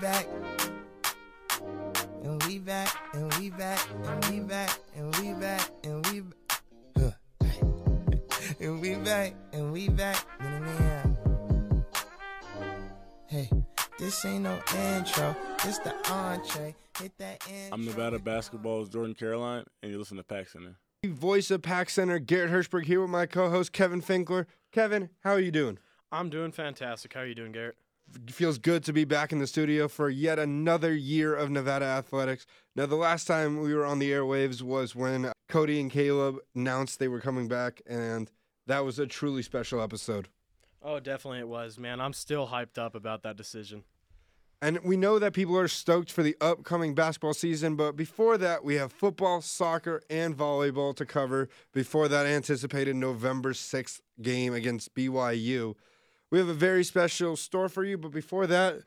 back. And we back, and we back, and we back, and we back, and we back. and we back, and we back. Hey, this ain't no intro, this the entree. Hit that intro. I'm Nevada basketball's Jordan Caroline, and you listen to Pack Center. Voice of Pack Center, Garrett Hirschberg here with my co-host Kevin Finkler. Kevin, how are you doing? I'm doing fantastic. How are you doing, Garrett? Feels good to be back in the studio for yet another year of Nevada athletics. Now, the last time we were on the airwaves was when Cody and Caleb announced they were coming back, and that was a truly special episode. Oh, definitely it was, man. I'm still hyped up about that decision. And we know that people are stoked for the upcoming basketball season, but before that, we have football, soccer, and volleyball to cover before that anticipated November 6th game against BYU. We have a very special store for you, but before that,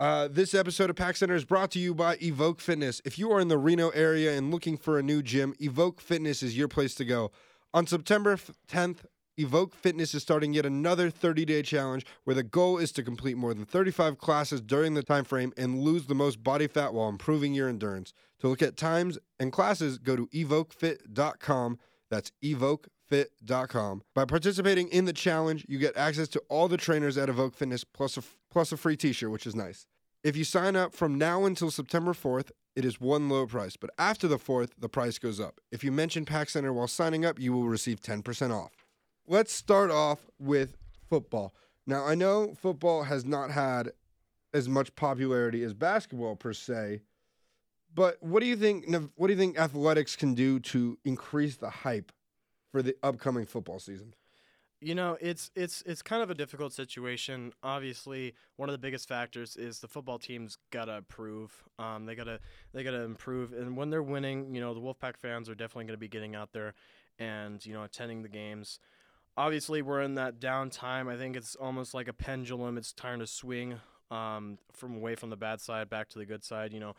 uh, this episode of Pack Center is brought to you by Evoke Fitness. If you are in the Reno area and looking for a new gym, Evoke Fitness is your place to go. On September 10th, Evoke Fitness is starting yet another 30-day challenge where the goal is to complete more than 35 classes during the time frame and lose the most body fat while improving your endurance. To look at times and classes, go to evokefit.com. That's evokefit.com. By participating in the challenge, you get access to all the trainers at Evoke Fitness plus a, plus a free t-shirt, which is nice. If you sign up from now until September 4th, it is one low price, but after the 4th, the price goes up. If you mention Pack Center while signing up, you will receive 10% off. Let's start off with football. Now, I know football has not had as much popularity as basketball per se, but what do you think what do you think athletics can do to increase the hype for the upcoming football season? You know, it's it's it's kind of a difficult situation. Obviously, one of the biggest factors is the football team's gotta improve. Um, they gotta they gotta improve, and when they're winning, you know, the Wolfpack fans are definitely gonna be getting out there and you know attending the games. Obviously, we're in that downtime. I think it's almost like a pendulum. It's trying to swing um, from away from the bad side back to the good side. You know,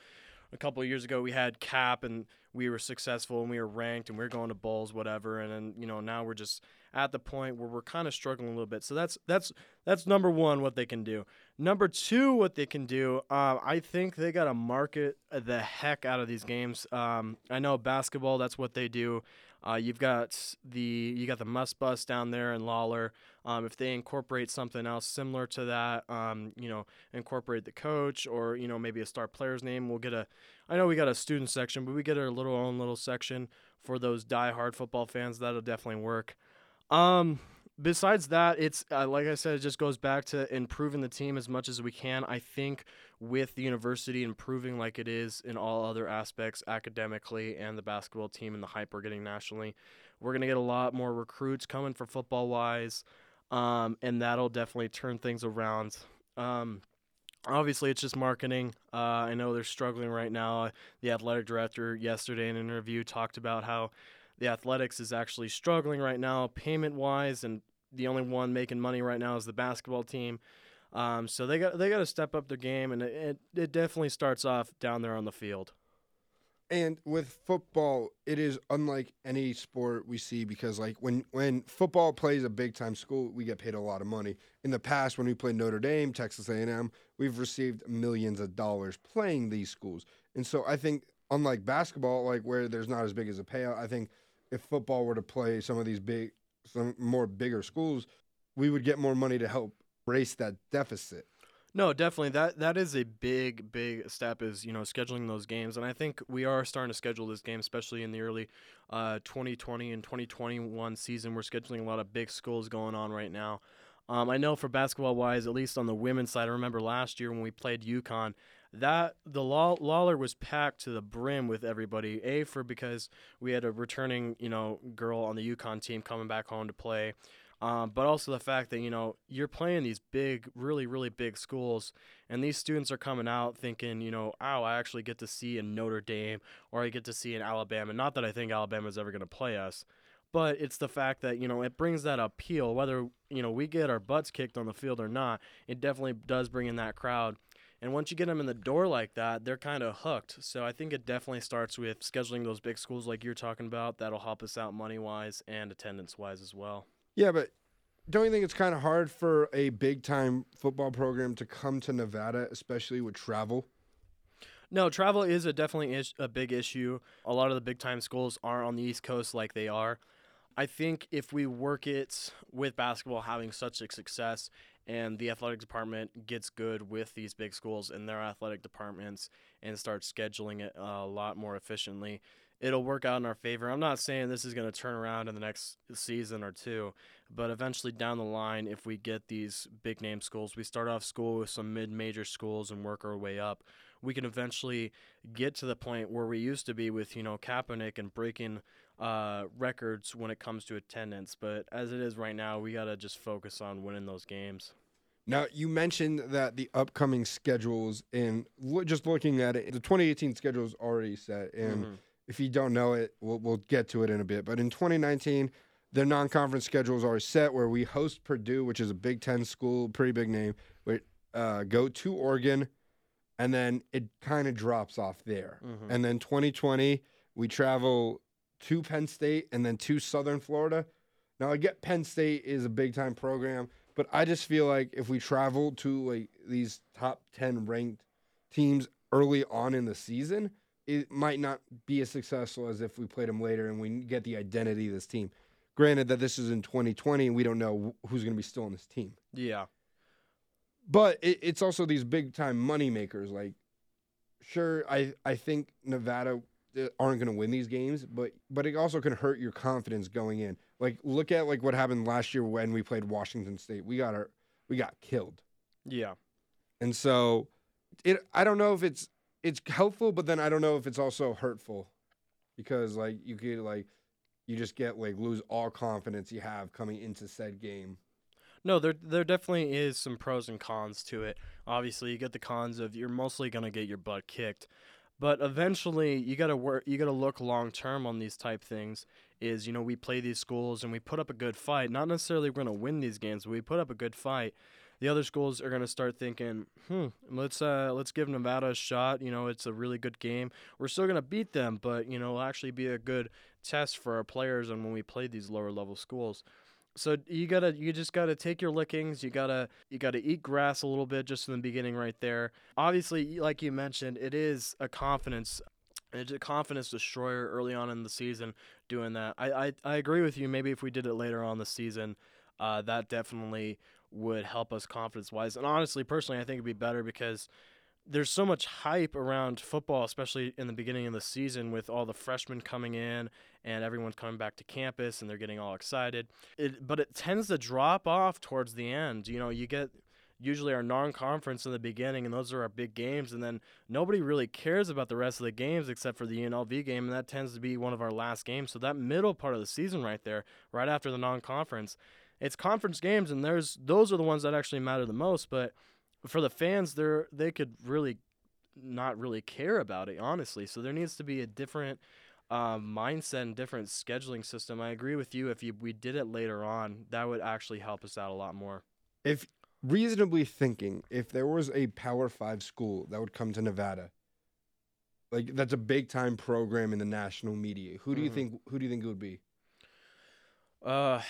a couple years ago we had cap and we were successful and we were ranked and we are going to bowls whatever. And then you know now we're just at the point where we're kind of struggling a little bit. So that's that's that's number one what they can do. Number two what they can do uh, i think they got to market the heck out of these games. Um, i know basketball that's what they do uh, you've got the you got the Muss Bus down there in Lawlor. Um, if they incorporate something else similar to that, um, you know, incorporate the coach or you know maybe a star player's name, we'll get a. I know we got a student section, but we get our little own little section for those die-hard football fans. That'll definitely work. Um, besides that, it's uh, like I said, it just goes back to improving the team as much as we can. I think with the university improving like it is in all other aspects academically and the basketball team and the hype we're getting nationally, we're going to get a lot more recruits coming for football wise. Um, and that'll definitely turn things around. Um, obviously, it's just marketing. Uh, I know they're struggling right now. The athletic director yesterday in an interview talked about how the athletics is actually struggling right now, payment wise, and the only one making money right now is the basketball team. Um, so they got they got to step up their game, and it, it definitely starts off down there on the field. And with football, it is unlike any sport we see because like when when football plays a big time school, we get paid a lot of money. In the past, when we played Notre Dame, Texas A&M, we've received millions of dollars playing these schools. And so I think unlike basketball, like where there's not as big as a payout, I think if football were to play some of these big, some more bigger schools, we would get more money to help brace that deficit. No, definitely that that is a big big step is you know scheduling those games, and I think we are starting to schedule this game, especially in the early uh, 2020 and 2021 season. We're scheduling a lot of big schools going on right now. Um, I know for basketball wise, at least on the women's side, I remember last year when we played UConn, that the Lawlor was packed to the brim with everybody. A for because we had a returning you know girl on the UConn team coming back home to play. Um, but also the fact that you know you're playing these big, really, really big schools, and these students are coming out thinking, you know, oh, I actually get to see in Notre Dame or I get to see in Alabama. Not that I think Alabama is ever going to play us, but it's the fact that you know it brings that appeal. Whether you know we get our butts kicked on the field or not, it definitely does bring in that crowd. And once you get them in the door like that, they're kind of hooked. So I think it definitely starts with scheduling those big schools like you're talking about. That'll help us out money wise and attendance wise as well. Yeah, but don't you think it's kind of hard for a big time football program to come to Nevada, especially with travel? No, travel is a definitely is- a big issue. A lot of the big time schools aren't on the East Coast like they are. I think if we work it with basketball having such a success and the athletic department gets good with these big schools and their athletic departments and starts scheduling it a lot more efficiently, it'll work out in our favor. I'm not saying this is going to turn around in the next season or two, but eventually down the line, if we get these big name schools, we start off school with some mid major schools and work our way up. We can eventually get to the point where we used to be with, you know, Kaepernick and breaking uh, records when it comes to attendance. But as it is right now, we got to just focus on winning those games. Now, you mentioned that the upcoming schedules, and lo- just looking at it, the 2018 schedule is already set. And Mhm. If you don't know it, we'll, we'll get to it in a bit. But in 2019, their non conference schedule is already set where we host Purdue, which is a Big Ten school, pretty big name. We uh, go to Oregon, and then it kind of drops off there. Mhm. And then 2020, we travel to Penn State and then to Southern Florida. Now, I get Penn State is a big time program, but I just feel like if we travel to like these top 10 ranked teams early on in the season, it might not be as successful as if we played them later and we get the identity of this team. Granted that this is in 2020 and we don't know who's going to be still on this team. Yeah. But it, it's also these big time money makers. Like, sure, I I think Nevada uh, aren't going to win these games, but but it also can hurt your confidence going in. Like, look at like what happened last year when we played Washington State. We got our we got killed, Yeah. and so it. I don't know if it's it's helpful, but then I don't know if it's also hurtful, because like you could like you just get like lose all confidence you have coming into said game. No, there there definitely is some pros and cons to it. Obviously, you get the cons of you're mostly gonna get your butt kicked, but eventually you gotta work. You gotta look long term on these type things. Is you know we play these schools and we put up a good fight. Not necessarily we're gonna win these games, but we put up a good fight. The other schools are gonna start thinking, hmm, let's uh let's give Nevada a shot. You know, it's a really good game. We're still gonna beat them, but you know, it'll actually be a good test for our players and when we play these lower level schools. So you gotta, you just gotta take your lickings. You gotta, you gotta eat grass a little bit just in the beginning, right there. Obviously, like you mentioned, it is a confidence, it's a confidence destroyer early on in the season. Doing that, I, I, I agree with you. Maybe if we did it later on the season, uh, that definitely would help us confidence wise. And honestly, personally, I think it'd be better because there's so much hype around football, especially in the beginning of the season with all the freshmen coming in and everyone's coming back to campus and they're getting all excited. It, but it tends to drop off towards the end. You know, you get usually our non-conference in the beginning and those are our big games and then nobody really cares about the rest of the games except for the UNLV game and that tends to be one of our last games. So that middle part of the season right there, right after the non-conference, it's conference games and there's those are the ones that actually matter the most, but for the fans they're they could really not really care about it honestly. So there needs to be a different um, mindset and different scheduling system. I agree with you. If you, we did it later on, that would actually help us out a lot more. if reasonably thinking, if there was a Power Five school that would come to Nevada, like that's a big time program in the national media, who do you Mhm. think? Who do you think it would be? Uh,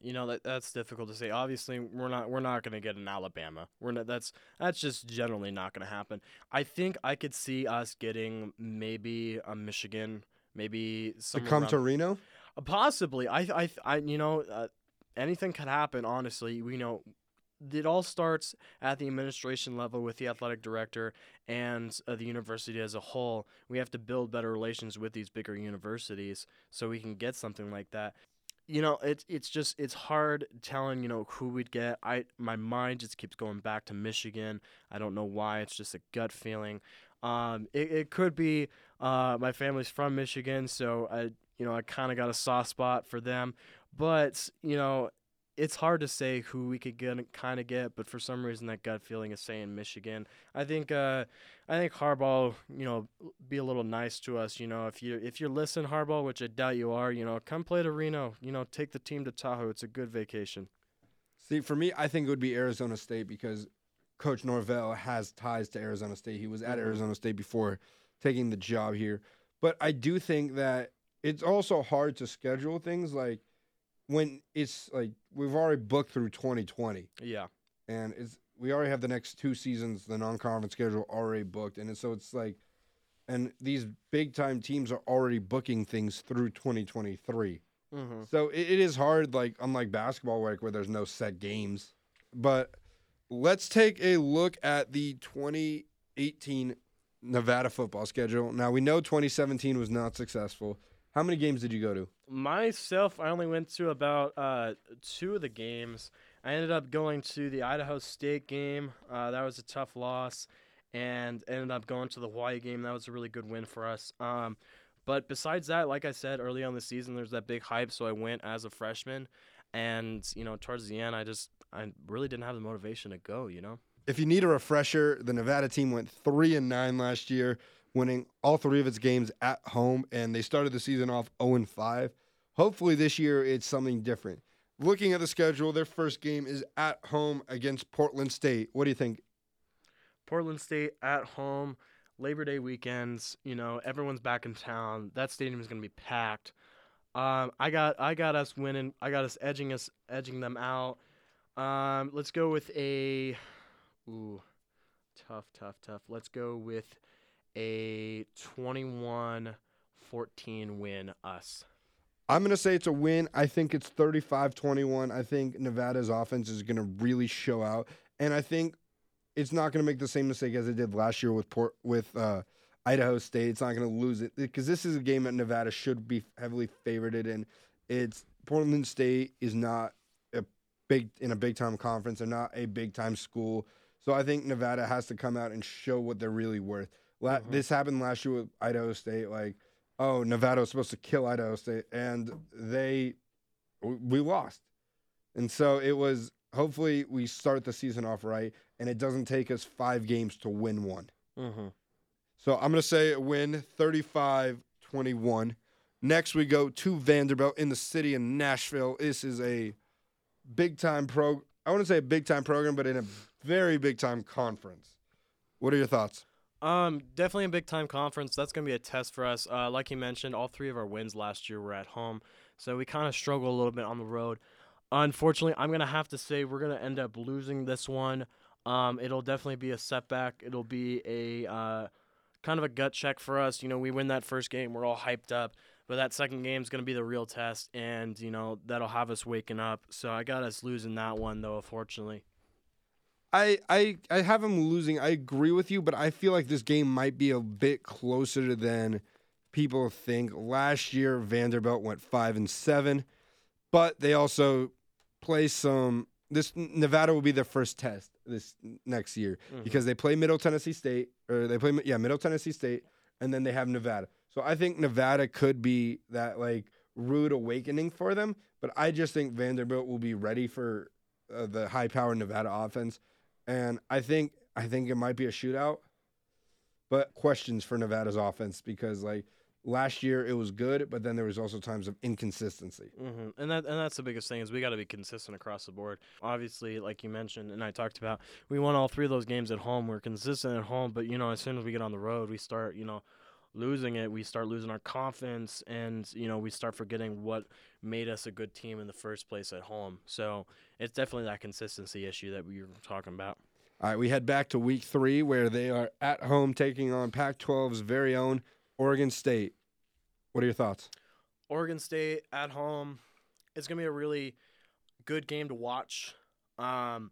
you know that that's difficult to say. Obviously, we're not we're not gonna get an Alabama. We're not. That's that's just generally not gonna happen. I think I could see us getting maybe a Michigan, maybe To come around- to Reno? Uh, Possibly. I, I, I you know, uh, anything could happen, honestly. We know it all starts at the administration level with the athletic director and uh, the university as a whole. We have to build better relations with these bigger universities so we can get something like that. You know, it's it's just it's hard telling, you know, who we'd get. I my mind just keeps going back to Michigan. I don't know why. It's just a gut feeling. Um, it, it could be uh, my family's from Michigan, so I you know, I kind of got a soft spot for them. But, you know, it's hard to say who we could get kind of get, but for some reason that gut feeling is saying Michigan. I think uh I think Harbaugh, you know, be a little nice to us, you know, if you if you're listening Harbaugh, which I doubt you are, you know, come play to Reno, you know, take the team to Tahoe. It's a good vacation. See, for me, I think it would be Arizona State because Coach Norvell has ties to Arizona State. He was at Mhm. Arizona State before taking the job here. But I do think that it's also hard to schedule things like when it's like we've already booked through 2020 Yeah. and it's we already have the next two seasons the non-conference schedule already booked. And so it's like and these big time teams are already booking things through 2023 Mm-hmm. so it, it is hard like unlike basketball like where there's no set games. But let's take a look at the 2018 nevada football schedule. Now we know 2017 was not successful. How many games did you go to Myself, I only went to about uh, two of the games. I ended up going to the Idaho State game. Uh, that was a tough loss, and ended up going to the Hawaii game. That was a really good win for us. Um, but besides that, like I said early on the season, there's that big hype, so I went as a freshman, and you know, towards the end, I just I really didn't have the motivation to go. You know. if you need a refresher, the Nevada team went three and nine last year, winning all three of its games at home, and they started the season off 0 and 5. Hopefully this year it's something different. Looking at the schedule, their first game is at home against Portland State. What do you think? Portland State at home, Labor Day weekends. You know, everyone's back in town. That stadium is going to be packed. Um, I got I got us winning. I got us edging us edging them out. Um, let's go with a ooh, tough, tough, tough. Let's go with a 21-14 win us. I'm going to say it's a win. I think it's 35 21. I think Nevada's offense is going to really show out. And I think it's not going to make the same mistake as it did last year with Port, with uh, Idaho State. It's not going to lose it because this is a game that Nevada should be heavily favored in. It's Portland State is not a big in a big time conference. They're not a big time school. So I think Nevada has to come out and show what they're really worth. La- Mhm. This happened last year with Idaho State. Like oh, Nevada was supposed to kill Idaho State, and they we lost. And so it was. Hopefully, we start the season off right, and it doesn't take us five games to win one. Mm-hmm. So I'm going to say a win 35 21. Next, we go to Vanderbilt in the city of Nashville. This is a big time pro. I want to say a big time program, but in a very big time conference. What are your thoughts? Um, definitely a big time conference. That's gonna be a test for us. Uh, like you mentioned, all three of our wins last year were at home, so we kind of struggle a little bit on the road. Unfortunately, I'm gonna have to say we're gonna end up losing this one. Um, it'll definitely be a setback. It'll be a uh, kind of a gut check for us. You know, we win that first game, we're all hyped up, but that second game is gonna be the real test, and you know that'll have us waking up. So I got us losing that one though, unfortunately. I, I I have them losing. I agree with you, but I feel like this game might be a bit closer than people think. Last year, Vanderbilt went five and seven, but they also play some. This Nevada will be their first test this next year Mhm. because they play Middle Tennessee State or they play yeah Middle Tennessee State, and then they have Nevada. So I think Nevada could be that like rude awakening for them. But I just think Vanderbilt will be ready for uh, the high powered Nevada offense and I think I think it might be a shootout. But questions for Nevada's offense because like last year it was good, but then there was also times of inconsistency. hmm And that and that's the biggest thing is we got to be consistent across the board. Obviously, like you mentioned and I talked about, we won all three of those games at home. We're consistent at home, but you know, as soon as we get on the road, we start, you know, losing it. We start losing our confidence, and you know, we start forgetting what made us a good team in the first place at home. So it's definitely that consistency issue that we were talking about. All right, we head back to week three where they are at home taking on Pac 12's very own Oregon State. What are your thoughts? Oregon State at home. It's gonna be a really good game to watch. Um,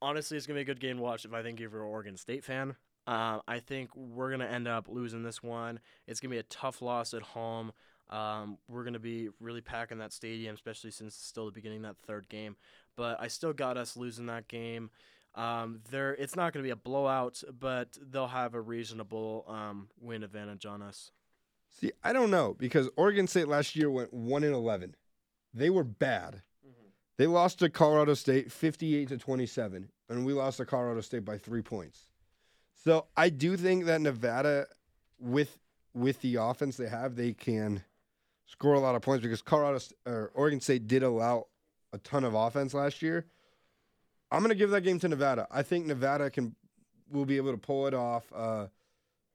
honestly, it's gonna be a good game to watch if I think you're an Oregon State fan. Uh, I think we're gonna end up losing this one. It's gonna be a tough loss at home. Um, we're gonna be really packing that stadium, especially since it's still the beginning of that third game. But I still got us losing that game. Um, there, it's not gonna be a blowout, but they'll have a reasonable um, win advantage on us. See, I don't know because Oregon State last year went 1 in 11. They were bad. They lost to Colorado State 58 to 27, and we lost to Colorado State by 3 points. So, I do think that Nevada with with the offense they have, they can score a lot of points because Colorado or Oregon State did allow a ton of offense last year. I'm going to give that game to Nevada. I think Nevada can will be able to pull it off. Uh,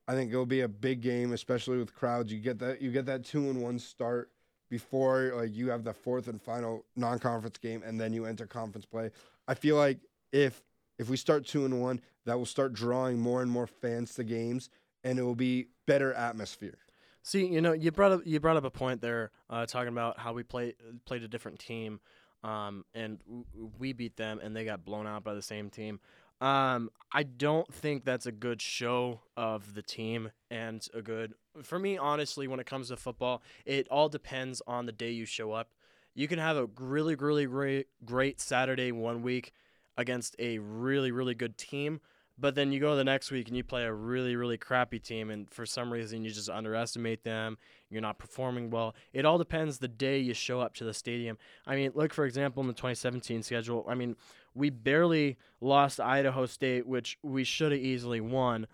I think it'll be a big game, especially with crowds. You get that you get that two and one start before like you have the fourth and final non-conference game, and then you enter conference play. I feel like if if we start two and one, that will start drawing more and more fans to games, and it will be better atmosphere. See, you know, you brought up you brought up a point there, uh, talking about how we play played a different team, um, and w- we beat them, and they got blown out by the same team. Um, I don't think that's a good show of the team and a good for me. Honestly, when it comes to football, it all depends on the day you show up. You can have a really, really great, great Saturday one week against a really, really good team, but then you go the next week and you play a really, really crappy team, and for some reason you just underestimate them. You're not performing well. It all depends the day you show up to the stadium. I mean, look for example in the 2017 schedule. I mean, we barely lost Idaho State, which we should have easily won.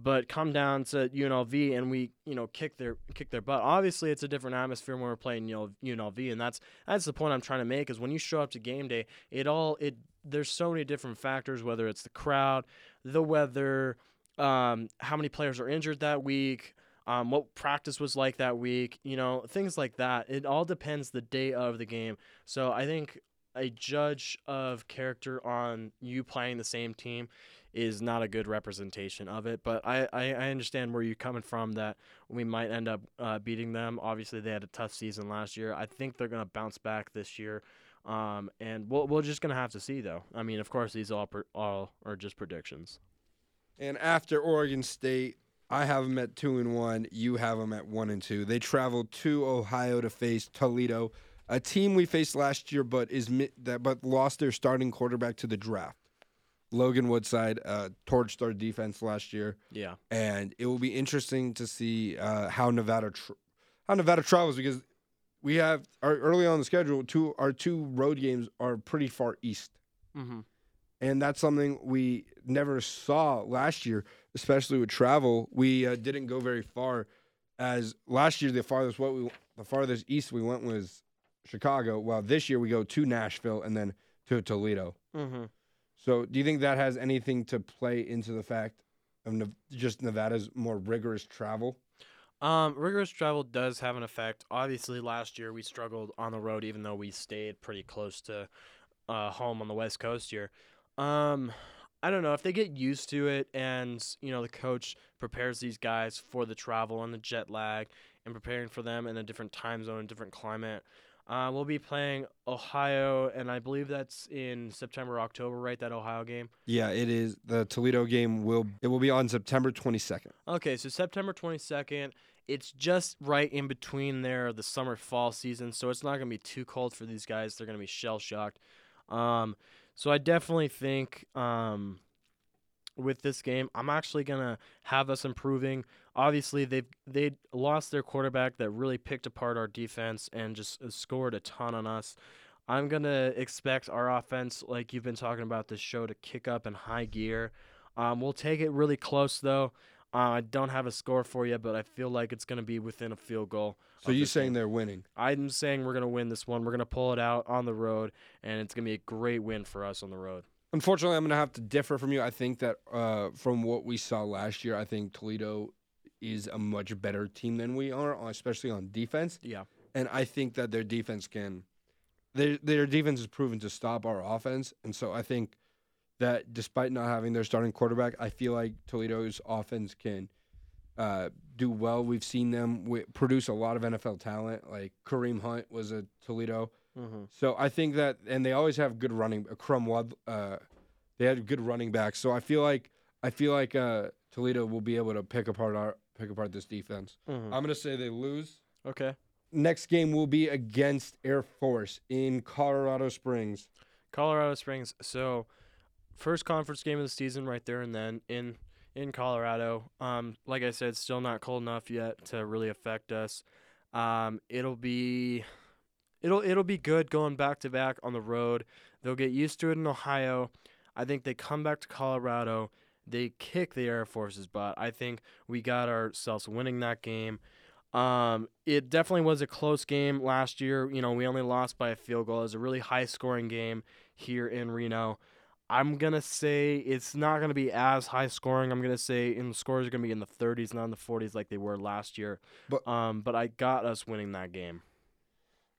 But come down to UNLV and we, you know, kick their kick their butt. Obviously, it's a different atmosphere when we're playing UNLV, and that's that's the point I'm trying to make. Is when you show up to game day, it all it there's so many different factors. Whether it's the crowd, the weather, um, how many players are injured that week, um, what practice was like that week, you know, things like that. It all depends the day of the game. So I think a judge of character on you playing the same team is not a good representation of it. But I, I, I understand where you're coming from that we might end up uh, beating them. Obviously, they had a tough season last year. I think they're going to bounce back this year. Um, and we'll, we're just going to have to see, though. I mean, of course, these all, per, all are just predictions. And after Oregon State, I have them at two and one. You have them at one and two. They traveled to Ohio to face Toledo, a team we faced last year, but is mi- that but lost their starting quarterback to the draft. Logan Woodside uh, torched our defense last year, Yeah. and it will be interesting to see uh, how Nevada tr- how Nevada travels because we have our early on the schedule. Two our two road games are pretty far east Mm-hmm. and that's something we never saw last year, especially with travel. We uh, didn't go very far, as last year the farthest what we the farthest east we went was Chicago. While this year we go to Nashville and then to Toledo. Mm-hmm. So, do you think that has anything to play into the fact of Nev- just Nevada's more rigorous travel? Um, rigorous travel does have an effect. Obviously, last year we struggled on the road, even though we stayed pretty close to uh, home on the West Coast here. Um, I don't know if they get used to it, and you know the coach prepares these guys for the travel and the jet lag, and preparing for them in a different time zone, different climate. Uh, we'll be playing Ohio, and I believe that's in September, October, right? That Ohio game. Yeah, it is. The Toledo game will it will be on September 22nd. Okay, so September 22nd. It's just right in between there, the summer fall season, so it's not going to be too cold for these guys. They're going to be shell shocked. Um, so I definitely think um, with this game, I'm actually going to have us improving. Obviously, they've they lost their quarterback that really picked apart our defense and just uh, scored a ton on us. I'm going to expect our offense, like you've been talking about this show, to kick up in high gear. Um, we'll take it really close, though. Uh, I don't have a score for you, but I feel like it's going to be within a field goal. So you this saying game. they're winning? I'm saying we're going to win this one. We're going to pull it out on the road, and it's going to be a great win for us on the road. Unfortunately, I'm going to have to differ from you. I think that uh, from what we saw last year, I think Toledo is a much better team than we are, especially on defense. Yeah. And I think that their defense can, their their defense is proven to stop our offense. And so I think that despite not having their starting quarterback, I feel like Toledo's offense can uh, do well. We've seen them wi- produce a lot of NFL talent. Like Kareem Hunt was a Toledo. Mm-hmm. So I think that, and they always have good running. Uh, Crum Wad, uh, they had good running backs. So I feel like I feel like uh, Toledo will be able to pick apart our pick apart this defense. Mm-hmm. I'm gonna say they lose. Okay. Next game will be against Air Force in Colorado Springs. Colorado Springs. So, first conference game of the season, right there and then in in Colorado. Um, like I said, still not cold enough yet to really affect us. Um, it'll be it'll it'll be good going back to back on the road. They'll get used to it in Ohio. I think they come back to Colorado. They kick the Air Force's butt. I think we got ourselves winning that game. Um, it definitely was a close game last year. You know, we only lost by a field goal. It was a really high scoring game here in Reno. I'm gonna say it's not gonna be as high scoring. I'm gonna say in the scores are gonna be in the 30s, not in the 40s like they were last year. But- um, but I got us winning that game.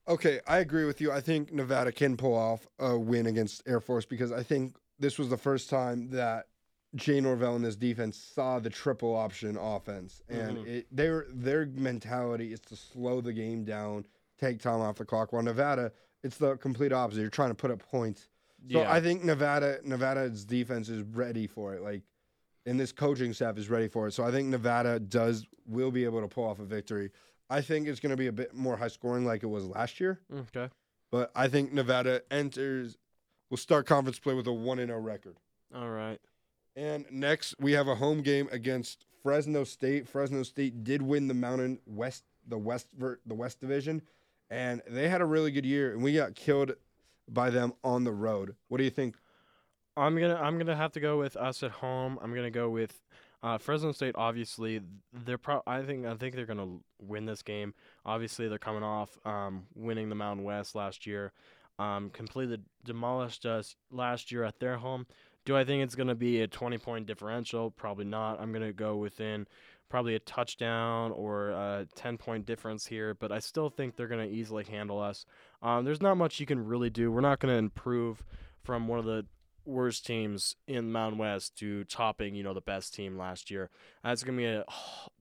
Okay, I agree with you. I think Nevada can pull off a win against Air Force because I think this was the first time that Jay Norvell and his defense saw the triple option offense, and Mhm. it, their their mentality is to slow the game down, take time off the clock. While Nevada, it's the complete opposite. You're trying to put up points. So Yeah. I think Nevada Nevada's defense is ready for it. Like, and this coaching staff is ready for it. So I think Nevada does will be able to pull off a victory. I think it's going to be a bit more high scoring like it was last year. Okay. But I think Nevada enters will start conference play with a one 0 record. All right. And next we have a home game against Fresno State. Fresno State did win the Mountain West the West the West Division and they had a really good year and we got killed by them on the road. What do you think? I'm gonna I'm gonna have to go with us at home. I'm gonna go with uh, Fresno State. Obviously, they're pro- I think I think they're gonna win this game. Obviously, they're coming off um, winning the Mountain West last year. Um, completely demolished us last year at their home. Do I think it's gonna be a 20 point differential? Probably not. I'm gonna go within probably a touchdown or a 10 point difference here, but I still think they're gonna easily handle us. Um, there's not much you can really do. We're not gonna improve from one of the worst teams in Mountain West to topping, you know, the best team last year. That's gonna be a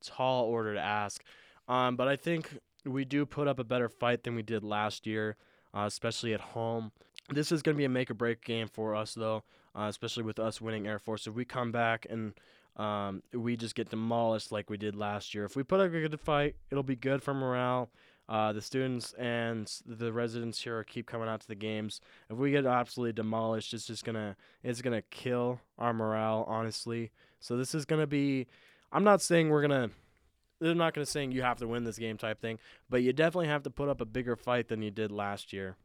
tall order to ask. Um, but I think we do put up a better fight than we did last year, uh, especially at home. This is gonna be a make or break game for us, though, uh, especially with us winning Air Force. If we come back and um, we just get demolished like we did last year, if we put up a good fight, it'll be good for morale. Uh, the students and the residents here keep coming out to the games if we get absolutely demolished, it's just gonna it's gonna kill our morale, honestly. So this is gonna be. I'm not saying we're gonna. They're not gonna saying you have to win this game type thing, but you definitely have to put up a bigger fight than you did last year.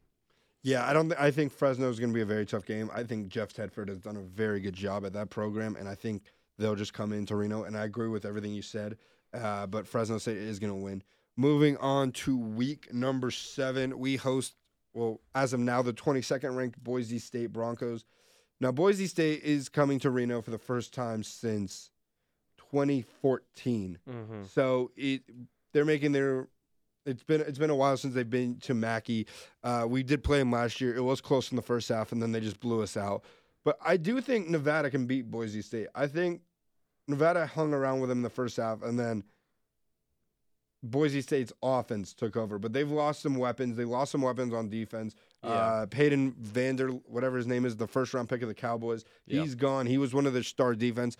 Yeah, I don't. Th- I think Fresno is going to be a very tough game. I think Jeff Tedford has done a very good job at that program, and I think they'll just come into Reno. And I agree with everything you said. Uh, but Fresno State is going to win. Moving on to week number seven, we host. Well, as of now, the 22nd ranked Boise State Broncos. Now, Boise State is coming to Reno for the first time since 2014. Mm-hmm. So it they're making their it's been it's been a while since they've been to Mackay. Uh, we did play them last year. It was close in the first half, and then they just blew us out. But I do think Nevada can beat Boise State. I think Nevada hung around with them in the first half, and then Boise State's offense took over. But they've lost some weapons. They lost some weapons on defense. Yeah. Uh, Peyton Vander, whatever his name is, the first round pick of the Cowboys, Yeah. he's gone. He was one of the star defense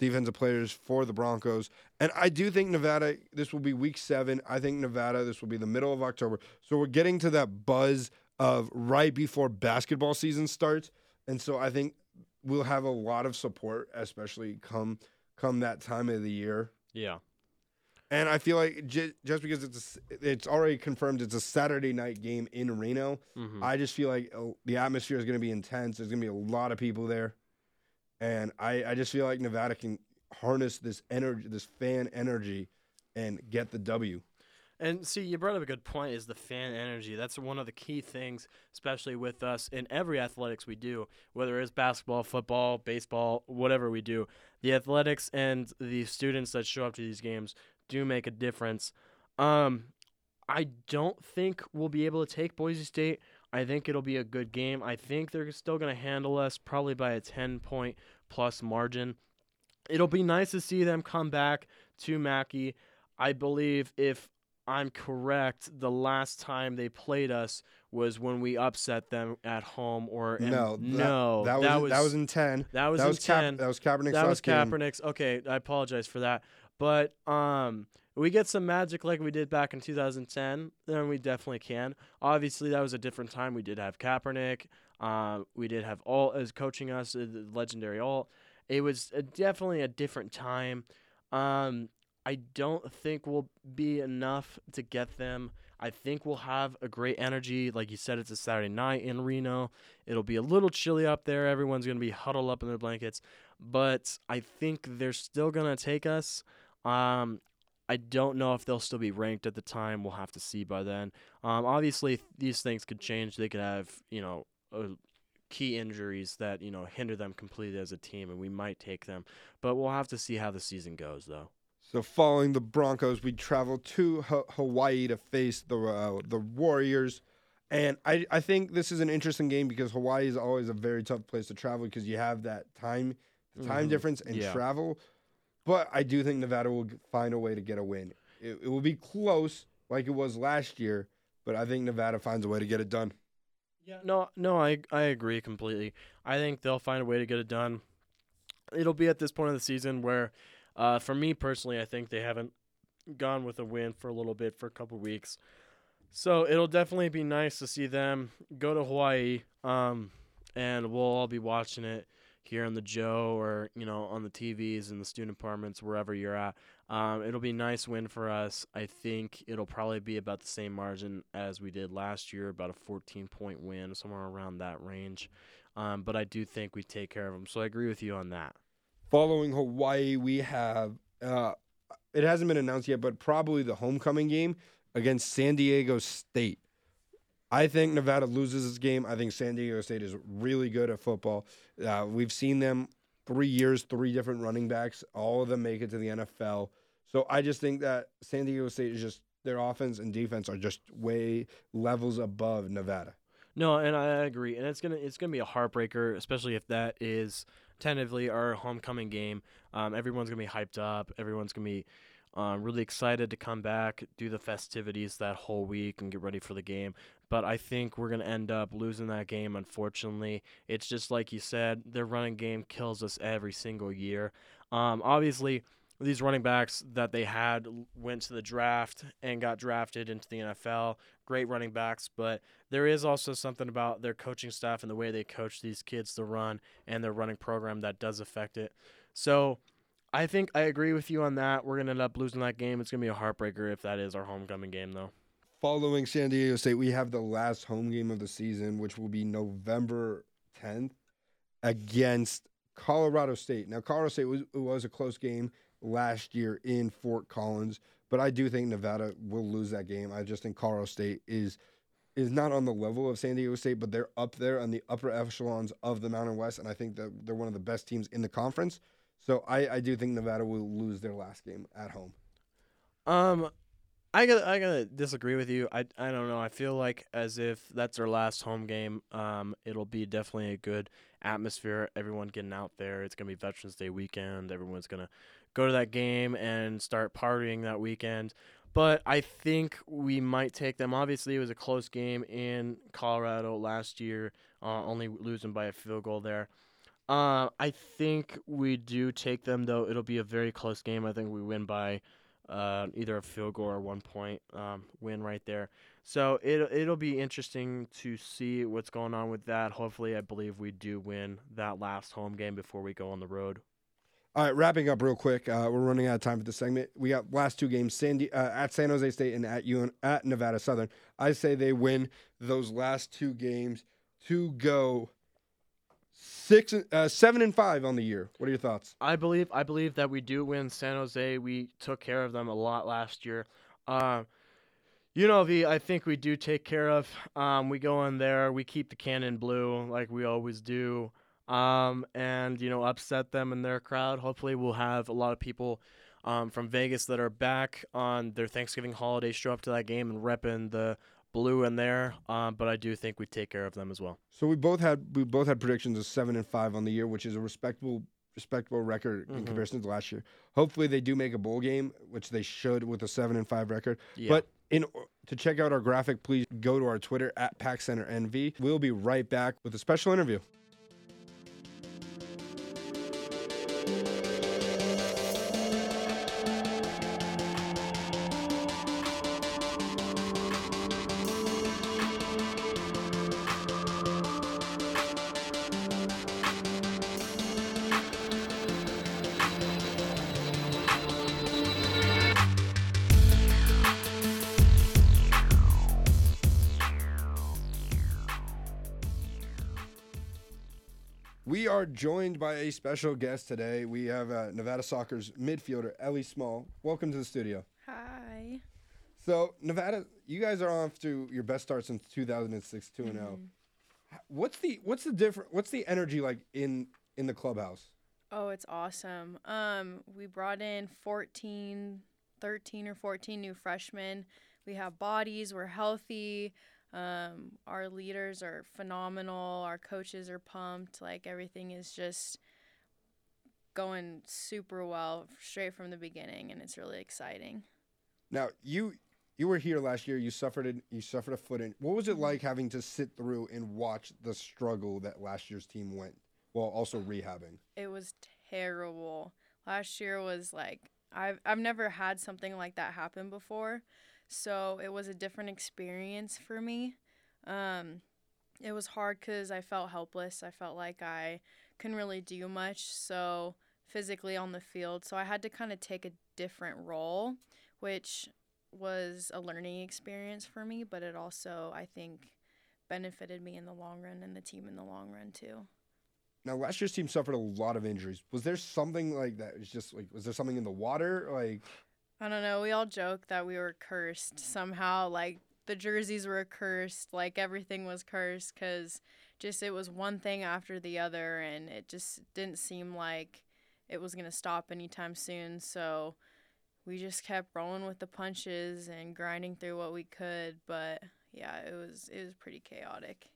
defensive players for the Broncos. And I do think Nevada, this will be week seven. I think Nevada, this will be the middle of October. So we're getting to that buzz of right before basketball season starts. And so I think we'll have a lot of support, especially come come that time of the year. Yeah. And I feel like j- just because it's a it's already confirmed it's a Saturday night game in Reno, Mm-hmm. I just feel like uh, the atmosphere is going to be intense. There's going to be a lot of people there, and I, I just feel like Nevada can harness this energy, this fan energy, and get the W. And see, you brought up a good point. Is the fan energy? That's one of the key things, especially with us in every athletics we do, whether it's basketball, football, baseball, whatever we do. The athletics and the students that show up to these games do make a difference. Um, I don't think we'll be able to take Boise State. I think it'll be a good game. I think they're still going to handle us probably by a 10 point plus margin. It'll be nice to see them come back to Mackay. I believe if I'm correct, the last time they played us was when we upset them at home or and no, that, no, that was, that was in ten. that was that in was Cap- 10. that was Kaepernick's That was last game. Okay, I apologize for that. But um, we get some magic like we did back in 2010, then we definitely can. Obviously, that was a different time. We did have Kaepernick. Uh, we did have Ault as coaching us, uh, the legendary Ault. It was uh definitely a different time. Um, I don't think we'll be enough to get them. I think we'll have a great energy. Like you said, it's a Saturday night in Reno. It'll be a little chilly up there. Everyone's going to be huddled up in their blankets. But I think they're still going to take us. Um, I don't know if they'll still be ranked at the time. We'll have to see by then. Um, obviously, these things could change. They could have, you know, uh, key injuries that, you know, hinder them completely as a team, and we might take them. But we'll have to see how the season goes, though. So following the Broncos, we travel to ha- Hawaii to face the uh, the Warriors. And I, I think this is an interesting game because Hawaii is always a very tough place to travel because you have that time the time Mhm. difference and Yeah. travel. But I do think Nevada will find a way to get a win. It, it will be close like it was last year, but I think Nevada finds a way to get it done. Yeah, no, no, I I agree completely. I think they'll find a way to get it done. It'll be at this point of the season where, uh, for me personally, I think they haven't gone with a win for a little bit for a couple weeks. So it'll definitely be nice to see them go to Hawaii, um, and we'll all be watching it here on the Joe or you know on the TVs in the student apartments wherever you're at. Um, it'll be a nice win for us. I think it'll probably be about the same margin as we did last year, about a 14 point win, somewhere around that range. Um, but I do think we take care of them. So I agree with you on that. Following Hawaii, we have uh, it hasn't been announced yet, but probably the homecoming game against San Diego State. I think Nevada loses this game. I think San Diego State is really good at football. Uh, we've seen them three years, three different running backs. All of them make it to the NFL. So I just think that San Diego State is just their offense and defense are just way levels above Nevada. No, and I agree. And it's gonna it's gonna be a heartbreaker, especially if that is tentatively our homecoming game. Um, everyone's gonna be hyped up. Everyone's gonna be um, really excited to come back, do the festivities that whole week, and get ready for the game. But I think we're gonna end up losing that game. Unfortunately, it's just like you said, their running game kills us every single year. Um, obviously, these running backs that they had went to the draft and got drafted into the NFL. Great running backs, but there is also something about their coaching staff and the way they coach these kids to run and their running program that does affect it. So I think I agree with you on that. We're going to end up losing that game. It's going to be a heartbreaker if that is our homecoming game, though. Following San Diego State, we have the last home game of the season, which will be November 10th against Colorado State. Now, Colorado State was, was a close game last year in Fort Collins, but I do think Nevada will lose that game. I just think Colorado State is is not on the level of San Diego State, but they're up there on the upper echelons of the Mountain West, and I think that they're one of the best teams in the conference. So I, I do think Nevada will lose their last game at home. Um, I gotta, I gotta disagree with you. I, I don't know. I feel like as if that's our last home game. Um, it'll be definitely a good atmosphere. Everyone getting out there. It's gonna be Veterans Day weekend. Everyone's gonna go to that game and start partying that weekend. But I think we might take them. Obviously, it was a close game in Colorado last year, uh, only losing by a field goal there. Uh, I think we do take them though. It'll be a very close game. I think we win by uh, either a field goal or one point um, win right there. So it it'll be interesting to see what's going on with that. Hopefully, I believe we do win that last home game before we go on the road. All right, wrapping up real quick. Uh, we're running out of time for this segment. We got last two games: Sandy uh, at San Jose State and at UN, at Nevada Southern. I say they win those last two games to go six, uh, seven and five on the year. What are your thoughts? I believe I believe that we do win San Jose. We took care of them a lot last year. Uh, you know, V, I think we do take care of. Um, we go in there, we keep the cannon blue like we always do, um, and you know, upset them in their crowd. Hopefully, we'll have a lot of people um, from Vegas that are back on their Thanksgiving holiday show up to that game and repping the blue in there. Um, but I do think we take care of them as well. So we both had we both had predictions of seven and five on the year, which is a respectable respectable record in Mhm. comparison to last year. Hopefully, they do make a bowl game, which they should with a seven and five record. Yeah. But in to check out our graphic, please go to our Twitter at Pack Center NV. We'll be right back with a special interview. Are joined by a special guest today. We have uh, Nevada Soccer's midfielder Ellie Small. Welcome to the studio. Hi. So Nevada, you guys are off to your best start since 2006, two and zero. What's the what's the different? What's the energy like in in the clubhouse? Oh, it's awesome. Um, we brought in 14, 13 or 14 new freshmen. We have bodies, we're healthy. Um, our leaders are phenomenal. Our coaches are pumped. Like everything is just going super well straight from the beginning and it's really exciting. Now you you were here last year. You suffered a, you suffered a foot in. What was it like having to sit through and watch the struggle that last year's team went while also rehabbing? It was terrible. Last year was like I've I've never had something like that happen before. So it was a different experience for me. Um, it was hard because I felt helpless. I felt like I couldn't really do much. So physically on the field, so I had to kind of take a different role, which was a learning experience for me. But it also, I think, benefited me in the long run and the team in the long run too. Now last year's team suffered a lot of injuries. Was there something like that? Was just like was there something in the water? Like I don't know. We all joke that we were cursed somehow. Like the jerseys were cursed. Like everything was cursed because just it was one thing after the other, and it just didn't seem like it was gonna stop anytime soon. So we just kept rolling with the punches and grinding through what we could. But yeah, it was it was pretty chaotic.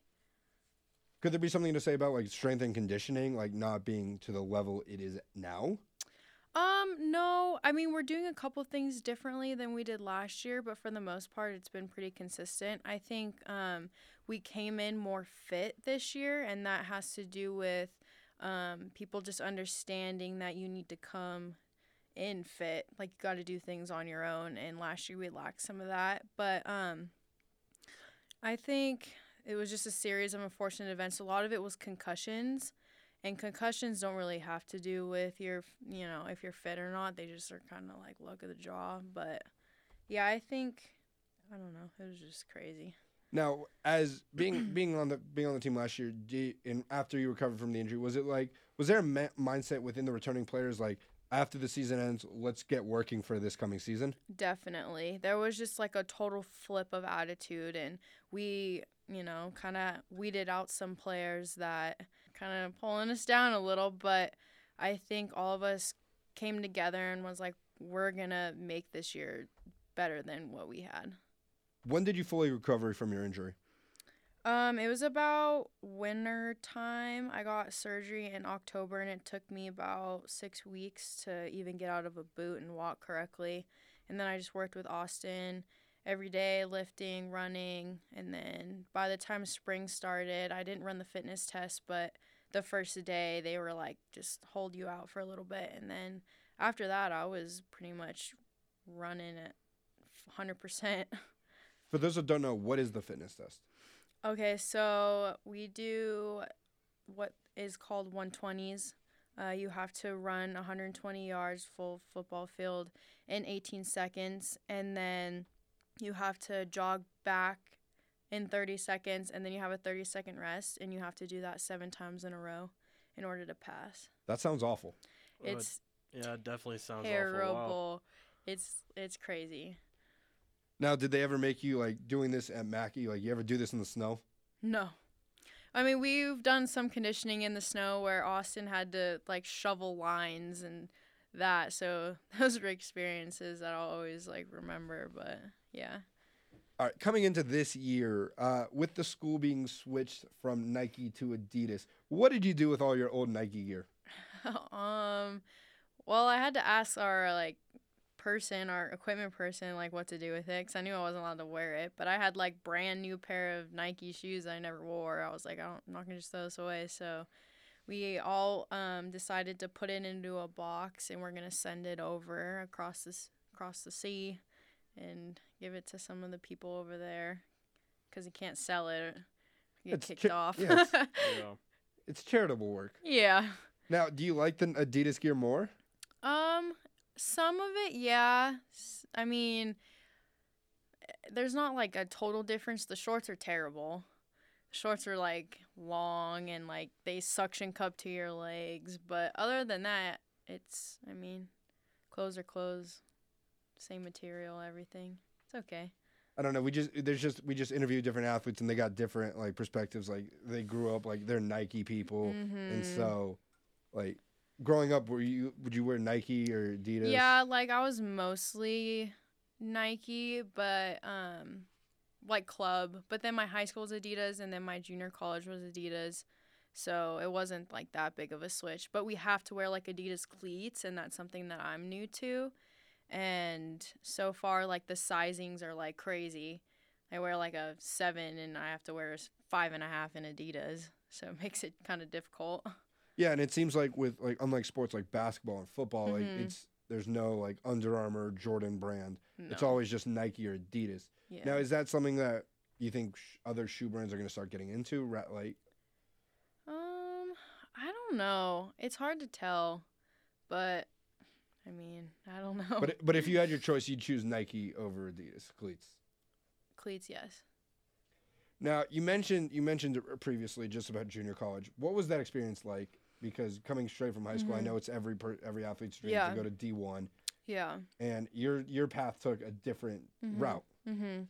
could there be something to say about like strength and conditioning, like not being to the level it is now? Um, no. I mean, we're doing a couple things differently than we did last year, but for the most part, it's been pretty consistent. I think um, we came in more fit this year, and that has to do with um, people just understanding that you need to come in fit. Like, you got to do things on your own, and last year we lacked some of that. But um, I think it was just a series of unfortunate events. A lot of it was concussions and concussions don't really have to do with your you know if you're fit or not they just are kind of like luck of the draw but yeah i think i don't know it was just crazy Now, as being being on the being on the team last year, you, and after you recovered from the injury, was it like was there a ma- mindset within the returning players like after the season ends, let's get working for this coming season? definitely there was just like a total flip of attitude and we you know kind of weeded out some players that kind of pulling us down a little but i think all of us came together and was like we're gonna make this year better than what we had When did you fully recover from your injury? Um, it was about winter time. I got surgery in October, and it took me about six weeks to even get out of a boot and walk correctly. And then I just worked with Austin every day, lifting, running. And then by the time spring started, I didn't run the fitness test, but the first day they were like, just hold you out for a little bit. And then after that, I was pretty much running at 100%. For those that don't know, what is the fitness test? Okay, so we do what is called 120s. Uh, you have to run 120 yards full football field in 18 seconds, and then you have to jog back in 30 seconds, and then you have a 30 second rest, and you have to do that seven times in a row in order to pass. That sounds awful. It- It's yeah, it definitely sounds awful. terrible. Wow. It's it's crazy. Now, did they ever make you like doing this at Mackay? Like, you ever do this in the snow? No. I mean, we've done some conditioning in the snow where Austin had to like shovel lines and that. So those were experiences that I'll always like remember. But yeah. All right, coming into this year, uh, with the school being switched from Nike to Adidas, what did you do with all your old Nike gear? um, well, I had to ask our like person, our equipment person, like what to do with it because I knew I wasn't allowed to wear it. But I had like brand new pair of Nike shoes I never wore. I was like, I don't, I'm not gonna just throw this away. So we all um, decided to put it into a box and we're gonna send it over across this across the sea and give it to some of the people over there because you can't sell it. You get It's kicked cha- off. yeah, it's- Yeah. It's charitable work. yeah. Now, do you like the Adidas gear more? Um, some of it, yeah. I mean, there's not like a total difference. The shorts are terrible. Shorts are like long and like they suction cup to your legs, but other than that, it's. I mean, clothes are clothes. Same material, everything. It's okay. I don't know. We just there's just we just interviewed different athletes and they got different like perspectives. Like they grew up like they're Nike people, and Mhm. so like growing up, were you would you wear Nike or Adidas? Yeah, like I was mostly Nike, but um like club, but then my high school was Adidas and then my junior college was Adidas. So it wasn't like that big of a switch, but we have to wear like Adidas cleats and that's something that I'm new to. And so far like the sizings are like crazy. I wear like a seven and I have to wear a five and a half in Adidas. So it makes it kind of difficult. Yeah, and it seems like with like unlike sports like basketball and football, like Mhm. it's there's no like Under Armour, Jordan brand. It's always just Nike or Adidas. yeah. Now, is that something that you think sh- other shoe brands are going to start getting into? Ra- Like, Um, I don't know. It's hard to tell, but I mean, I don't know. but but if you had your choice, you'd choose Nike over Adidas cleats. cleats, yes. Now, you mentioned you mentioned previously just about junior college. What was that experience like? Because coming straight from high school, I Mhm. know it's every per, every athlete's dream Yeah. to go to D one, Yeah. and your your path took a different Mhm. route. Mm-hmm.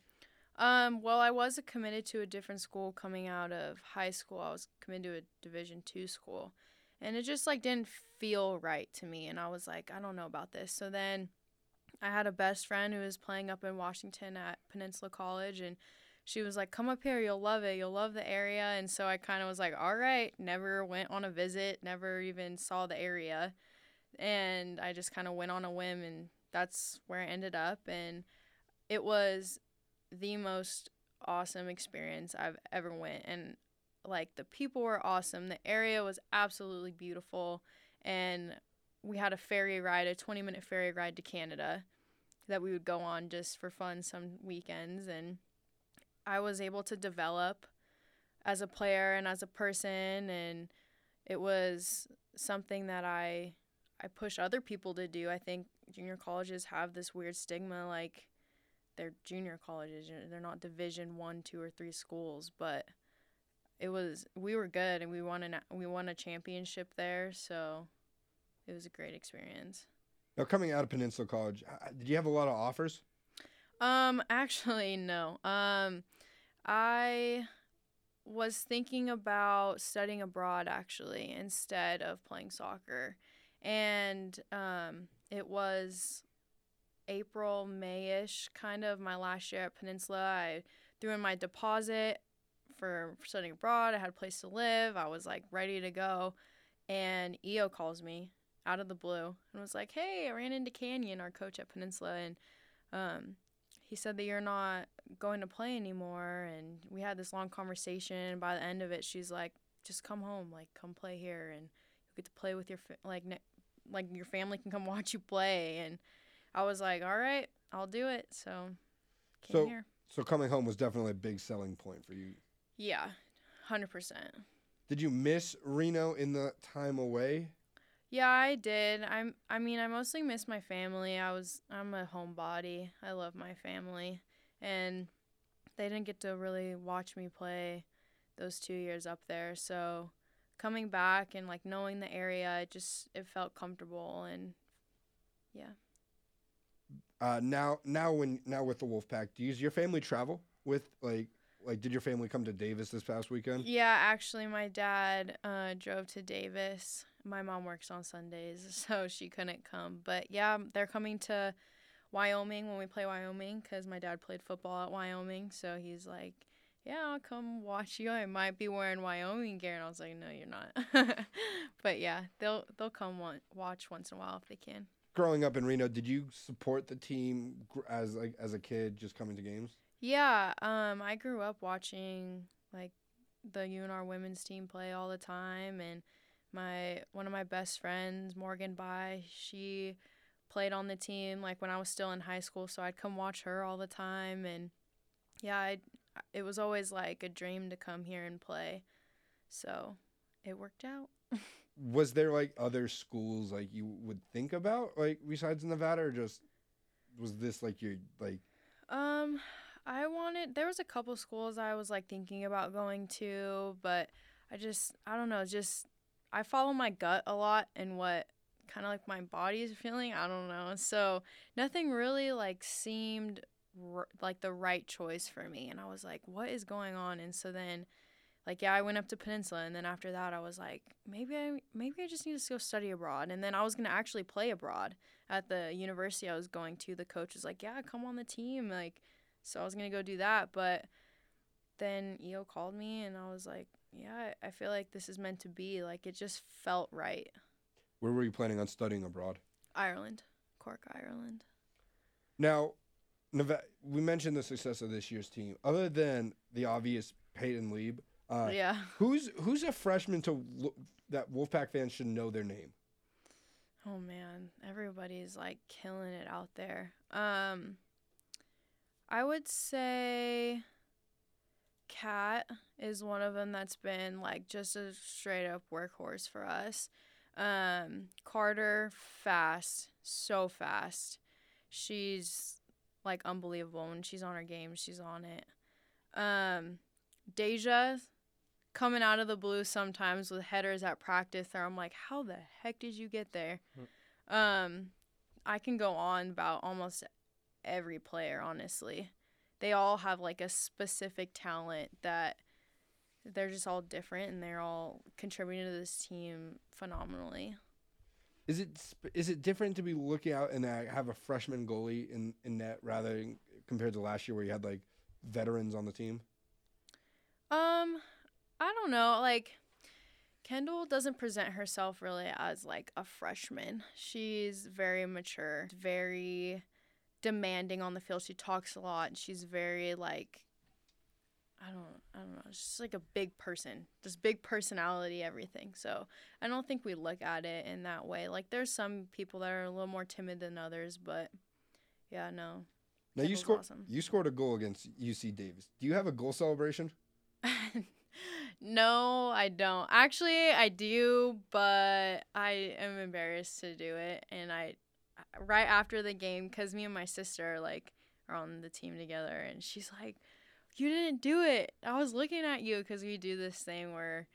Um, well, I was committed to a different school coming out of high school. I was committed to a Division two school, and it just like didn't feel right to me. And I was like, I don't know about this. So then, I had a best friend who was playing up in Washington at Peninsula College, and she was like, "Come up here, you'll love it. You'll love the area." And so I kind of was like, "All right." Never went on a visit. Never even saw the area, and I just kind of went on a whim, and that's where I ended up. And it was the most awesome experience I've ever went and like the people were awesome. The area was absolutely beautiful and we had a ferry ride, a 20 minute ferry ride to Canada that we would go on just for fun some weekends and I was able to develop as a player and as a person and it was something that I I push other people to do. I think junior colleges have this weird stigma like they're junior colleges. They're not Division one, two, or three schools, but it was we were good and we won an we won a championship there, so it was a great experience. Now, coming out of Peninsula College, did you have a lot of offers? Um, actually, no. Um, I was thinking about studying abroad actually instead of playing soccer, and um, it was April, Mayish, kind of my last year at Peninsula. I threw in my deposit for studying abroad. I had a place to live. I was like ready to go, and EO calls me out of the blue and was like, "Hey, I ran into Canyon, our coach at Peninsula, and um, he said that you're not going to play anymore." And we had this long conversation. By the end of it, she's like, "Just come home, like come play here, and you'll get to play with your fa- like ne- like your family can come watch you play." And I was like, "All right, I'll do it." So came So- here. So coming home was definitely a big selling point for you. Yeah, hundred percent. Did you miss Reno in the time away? Yeah, I did. I'm I mean, I mostly miss my family. I was I'm a homebody. I love my family. And they didn't get to really watch me play those 2 years up there. So coming back and like knowing the area, it just it felt comfortable and yeah. Uh, now, now when now with the Wolfpack, do you, does your family travel with like like did your family come to Davis this past weekend? Yeah, actually my dad uh drove to Davis. My mom works on Sundays, so she couldn't come. But yeah, they're coming to Wyoming when we play Wyoming cuz my dad played football at Wyoming, so he's like, "Yeah, I'll come watch you. I might be wearing Wyoming gear." And I was like, "No, you're not." but yeah, they'll they'll come one, watch once in a while if they can. Growing up in Reno, did you support the team as like as a kid, just coming to games? Yeah, um, I grew up watching like the UNR women's team play all the time, and my one of my best friends, Morgan By, she played on the team like when I was still in high school, so I'd come watch her all the time, and yeah, I it was always like a dream to come here and play, so it worked out. Was there like other schools like you would think about like besides Nevada, or just was this like your like Um, I wanted. There was a couple schools I was like thinking about going to, but I just I don't know. Just I follow my gut a lot and what kind of like my body is feeling. I don't know. So nothing really like seemed r- like the right choice for me, and I was like, what is going on? And so then. like yeah, I went up to Peninsula, and then after that, I was like, maybe I maybe I just need to go study abroad, and then I was gonna actually play abroad at the university I was going to. The coach was like, yeah, come on the team, like, so I was gonna go do that, but then EO called me, and I was like, yeah, I feel like this is meant to be. Like it just felt right. Where were you planning on studying abroad? Ireland, Cork, Ireland. Now, we mentioned the success of this year's team. Other than the obvious Peyton Lieb, uh, yeah. who's who's a freshman to look, that Wolfpack fans should know their name? Oh man, everybody's like killing it out there. Um I would say Cat is one of them that's been like just a straight up workhorse for us. Um Carter fast, so fast. She's like unbelievable when she's on her game, she's on it. Um Deja coming out of the blue sometimes with headers at practice or I'm like, how the heck did you get there? Um, I can go on about almost every player, honestly. They all have like a specific talent that they're just all different and they're all contributing to this team phenomenally. Is it is it different to be looking out and uh, have a freshman goalie in in net rather than, compared to last year where you had like veterans on the team? Um, I don't know. Like, Kendall doesn't present herself really as like a freshman. She's very mature, very demanding on the field. She talks a lot. She's very like I don't I don't know. She's like a big person. Just big personality, everything. So I don't think we look at it in that way. Like there's some people that are a little more timid than others, but yeah, no. Now you scored awesome. you scored a goal against UC Davis. Do you have a goal celebration? no, I don't. Actually, I do, but I am embarrassed to do it. And I, right after the game, because me and my sister are like are on the team together, and she's like, "You didn't do it. I was looking at you." Because we do this thing where,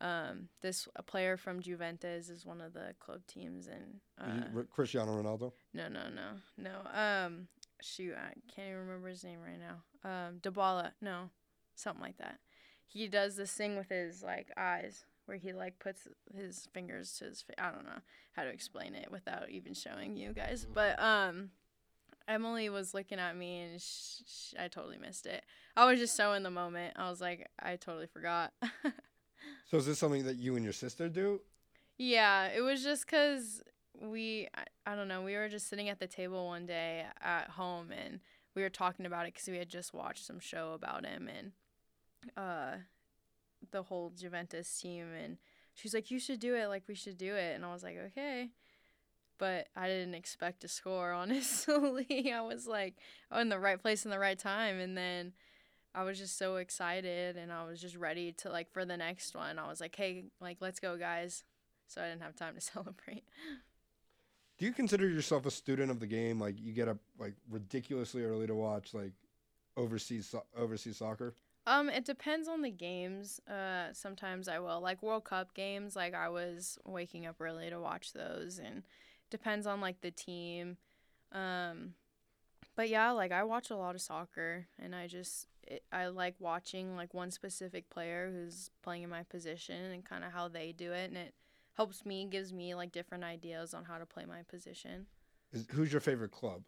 um, this a player from Juventus is one of the club teams, and uh, You- Cristiano Ronaldo. no, no, no, no. Um, shoot, I can't even remember his name right now. Um, Dybala, no, something like that. He does this thing with his like eyes, where he like puts his fingers to his. Fa- I don't know how to explain it without even showing you guys, but um, Emily was looking at me and sh- sh- I totally missed it. I was just so in the moment. I was like, I totally forgot. So is this something that you and your sister do? Yeah, it was just because we, I, I don't know, we were just sitting at the table one day at home and we were talking about it because we had just watched some show about him and uh, the whole Juventus team. And she's like, you should do it. Like, we should do it. And I was like, okay. But I didn't expect to score, honestly. I was like, oh, in the right place in the right time. And then I was just so excited and I was just ready to like for the next one. I was like, "Hey, like let's go, guys." So I didn't have time to celebrate. Do you consider yourself a student of the game? Like you get up like ridiculously early to watch like overseas overseas soccer? Um, it depends on the games. Uh, sometimes I will like World Cup games. Like I was waking up early to watch those, and depends on like the team. Um, but yeah, like I watch a lot of soccer, and I just it, I like watching like one specific player who's playing in my position and kind of how they do it, and it helps me, gives me like different ideas on how to play my position. Is, who's your favorite club?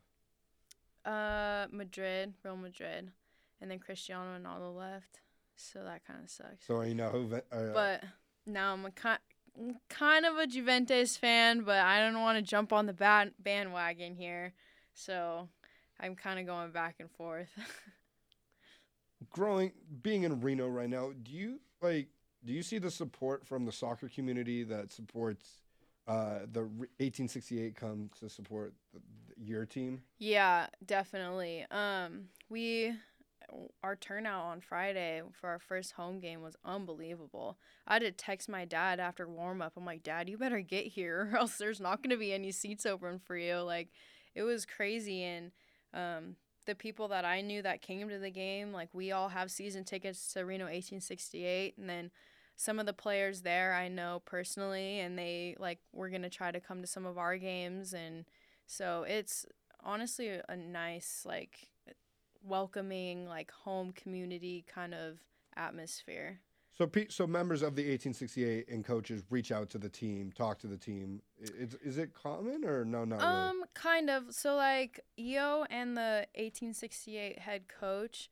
Uh, Madrid, Real Madrid, and then Cristiano Ronaldo left, so that kind of sucks. So you know who? Uh, But now I'm a ki- kind of a Juventus fan, but I don't want to jump on the bad bandwagon here. So I'm kind of going back and forth. growing being in Reno right now, do you like do you see the support from the soccer community that supports uh, the 1868 comes to support the, your team? yeah, definitely. Um, we our turnout on Friday for our first home game was unbelievable. I had to text my dad after warm up. I'm like, Dad, you better get here, or else there's not gonna be any seats open for you. Like, it was crazy, and um, the people that I knew that came to the game, like we all have season tickets to Reno 1868, and then some of the players there I know personally, and they like we're gonna try to come to some of our games, and so it's honestly a nice like welcoming like home community kind of atmosphere. So, so members of the 1868 and coaches reach out to the team, talk to the team. Is, is it common or no? Not really. Um, kind of. So like Eo and the 1868 head coach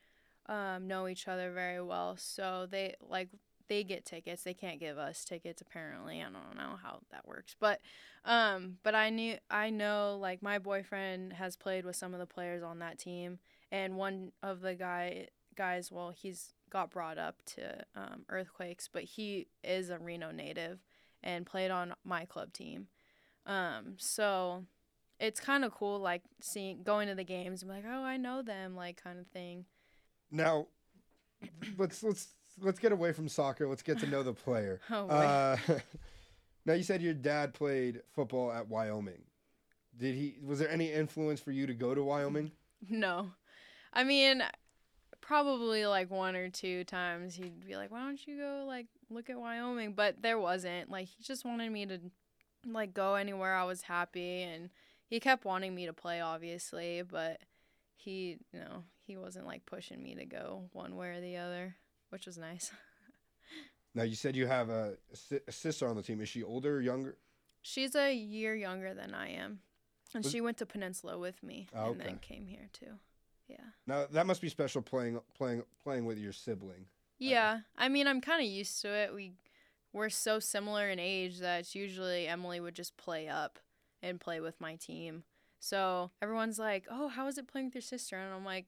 um, know each other very well. So they like they get tickets. They can't give us tickets apparently. I don't know how that works. But um but I knew I know like my boyfriend has played with some of the players on that team and one of the guy guys well he's got brought up to um, earthquakes but he is a Reno native and played on my club team. Um so it's kind of cool like seeing going to the games and like oh I know them like kind of thing. now, let's let's let's get away from soccer. Let's get to know the player. Oh. Uh, now, you said your dad played football at Wyoming. Did he? Was there any influence for you to go to Wyoming? No. I mean, probably like one or two times he'd be like, "Why don't you go like look at Wyoming?" But there wasn't. Like he just wanted me to like go anywhere I was happy and he kept wanting me to play obviously, but he, you know, he wasn't like pushing me to go one way or the other, which was nice. Now, you said you have a, a sister on the team. Is she older or younger? She's a year younger than I am. And Was- she went to Peninsula with me Oh, and then came here too. Yeah. Now that must be special playing playing playing with your sibling. Yeah, I mean, I'm kind of used to it. We we're so similar in age that it's usually Emily would just play up and play with my team. So everyone's like, "Oh, how is it playing with your sister?" And I'm like,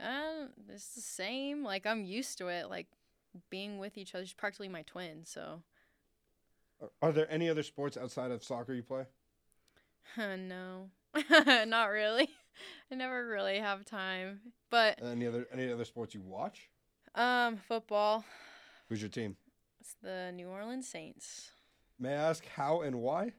uh, "It's the same. Like I'm used to it. Like being with each other. She's practically my twin. So Are, are there any other sports outside of soccer you play? no, not really. I never really have time. But Any other any other sports you watch? um, football. Who's your team? It's the New Orleans Saints. May I ask how and why?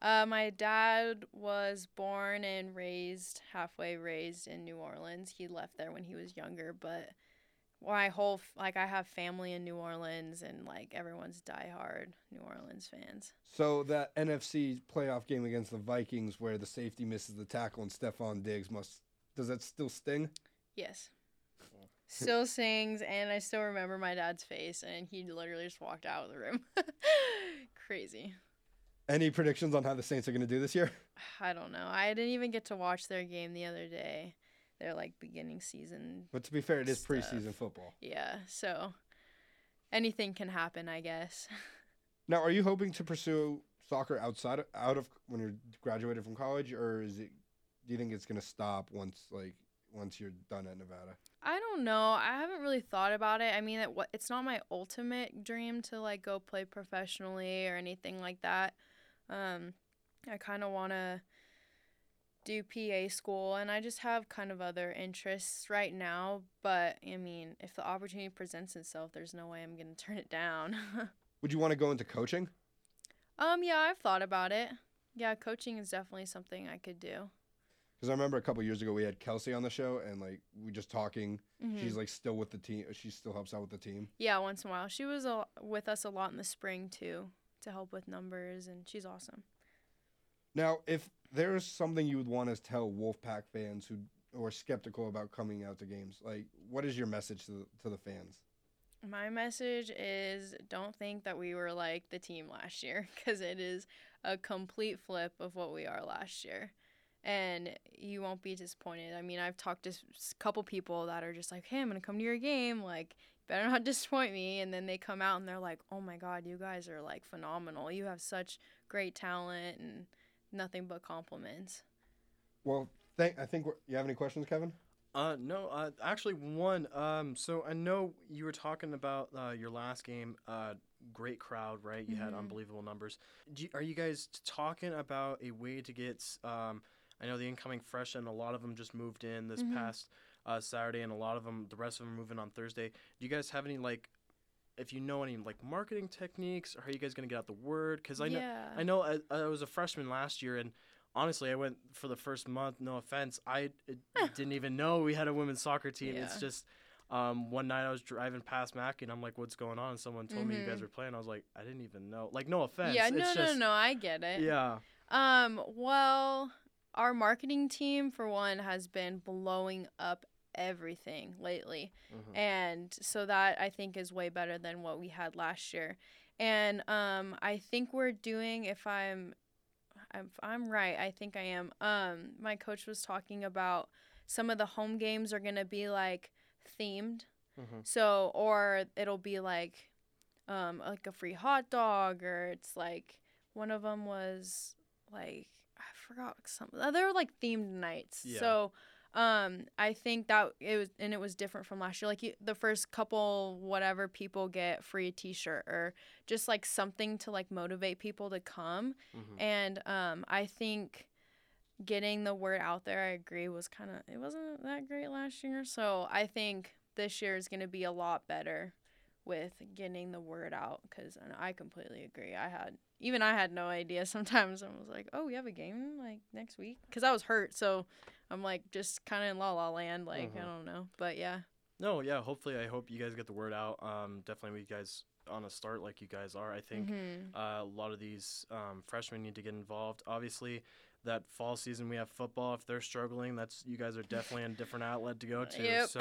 Uh, my dad was born and raised halfway raised in New Orleans. He left there when he was younger, but my whole like I have family in New Orleans and like everyone's diehard New Orleans fans. So that NFC playoff game against the Vikings, where the safety misses the tackle and Stefon Diggs must does that still sting? Yes. Still sings, and I still remember my dad's face, and he literally just walked out of the room. Crazy. Any predictions on how the Saints are going to do this year? I don't know. I didn't even get to watch their game the other day. They're like beginning season But to be fair, it is Stuff. preseason football. Yeah, so anything can happen, I guess. Now, are you hoping to pursue soccer outside of, out of when you're graduated from college, or is it? Do you think it's going to stop once like once you're done at Nevada? I don't know. I haven't really thought about it. I mean, it, it's not my ultimate dream to like go play professionally or anything like that. Um, I kind of want to do PA school, and I just have kind of other interests right now. But I mean, if the opportunity presents itself, there's no way I'm gonna turn it down. Would you want to go into coaching? um, yeah, I've thought about it. Yeah, coaching is definitely something I could do. Because I remember a couple years ago we had Kelsey on the show, and like we just talking. Mhm. She's like still with the team. She still helps out with the team. Yeah, once in a while. She was a, with us a lot in the spring too to help with numbers, and she's awesome. Now, if there's something you would want to tell Wolfpack fans who are skeptical about coming out to games, like what is your message to the, to the fans? My message is don't think that we were like the team last year because it is a complete flip of what we are last year. And you won't be disappointed. I mean, I've talked to s- couple people that are just like, hey, I'm going to come to your game. Like, better not disappoint me. And then they come out and they're like, oh my God, you guys are like phenomenal. You have such great talent and nothing but compliments. Well, thank. I think we're, you have any questions, Kevin. Uh, no, uh, actually one. Um, so I know you were talking about uh, your last game. Uh, great crowd, right? You had Mhm. unbelievable numbers. Do you, are you guys talking about a way to get? Um, I know the incoming freshmen. A lot of them just moved in this Mhm. past uh, Saturday, and a lot of them, the rest of them, are moving on Thursday. Do you guys have any like? If you know any like marketing techniques, or how are you guys gonna get out the word? Because I know yeah. I know I, I was a freshman last year, and honestly, I went for the first month. No offense, I it, didn't even know we had a women's soccer team. It's just um, one night I was driving past Mackay, and I'm like, "What's going on?" And someone told me you guys Mhm. were playing. I was like, "I didn't even know." Like, no offense. Yeah, no, no, no, I get it. Yeah. Um, well, our marketing team for one has been blowing up everything lately. Mhm. And so that I think is way better than what we had last year. And um, I think we're doing if I'm if I'm right, I think I am. Um, my coach was talking about some of the home games are gonna be like themed. Mhm. So or it'll be like um like a free hot dog or it's like one of them was like I forgot some they were like themed nights. Yeah. So um I think that it was and it was different from last year. Like you, the first couple whatever people get free t-shirt or just like something to like motivate people to come. Mhm. And um I think getting the word out there, I agree, was kind of it wasn't that great last year. So I think this year is going to be a lot better with getting the word out because I completely agree. I had even I had no idea sometimes. I was like, oh, we have a game like next week because I was hurt, so I'm like just kind of in la la land. Like I Mhm. don't know, but yeah, No, yeah. Hopefully, I hope you guys get the word out. Um, definitely, you guys on a start like you guys are. I think Mhm. uh, a lot of these um, freshmen need to get involved. Obviously, that fall season we have football. If they're struggling, that's you guys are definitely a different outlet to go to. Yep. So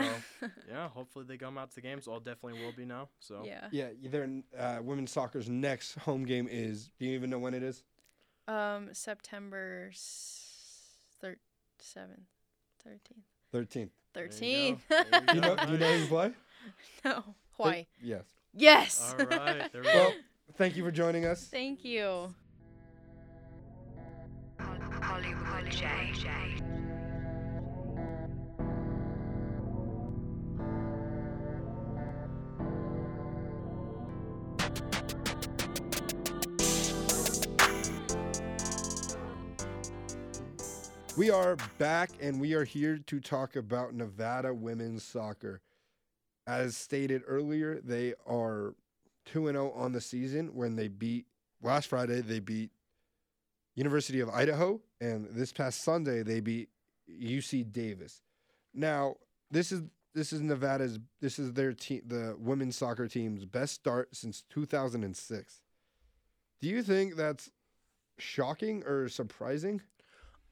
yeah, hopefully they come out to the games. All definitely will be now. So yeah. Yeah, their uh, women's soccer's next home game is. Do you even know when it is? Um, September s- thir- seventh, thirteenth, Thirteenth. There you thirteenth. You Do you know? go. Do you know who you play? no, why? Yes. Yes. All right, there we Well, thank you for joining us. Thank you. We are back and we are here to talk about Nevada women's soccer. As stated earlier, they are 2 0 on the season when they beat, last Friday, they beat University of Idaho, and this past Sunday, they beat UC Davis. Now, this is this is Nevada's this is their team the women's soccer team's best start since 2006. Do you think that's shocking or surprising?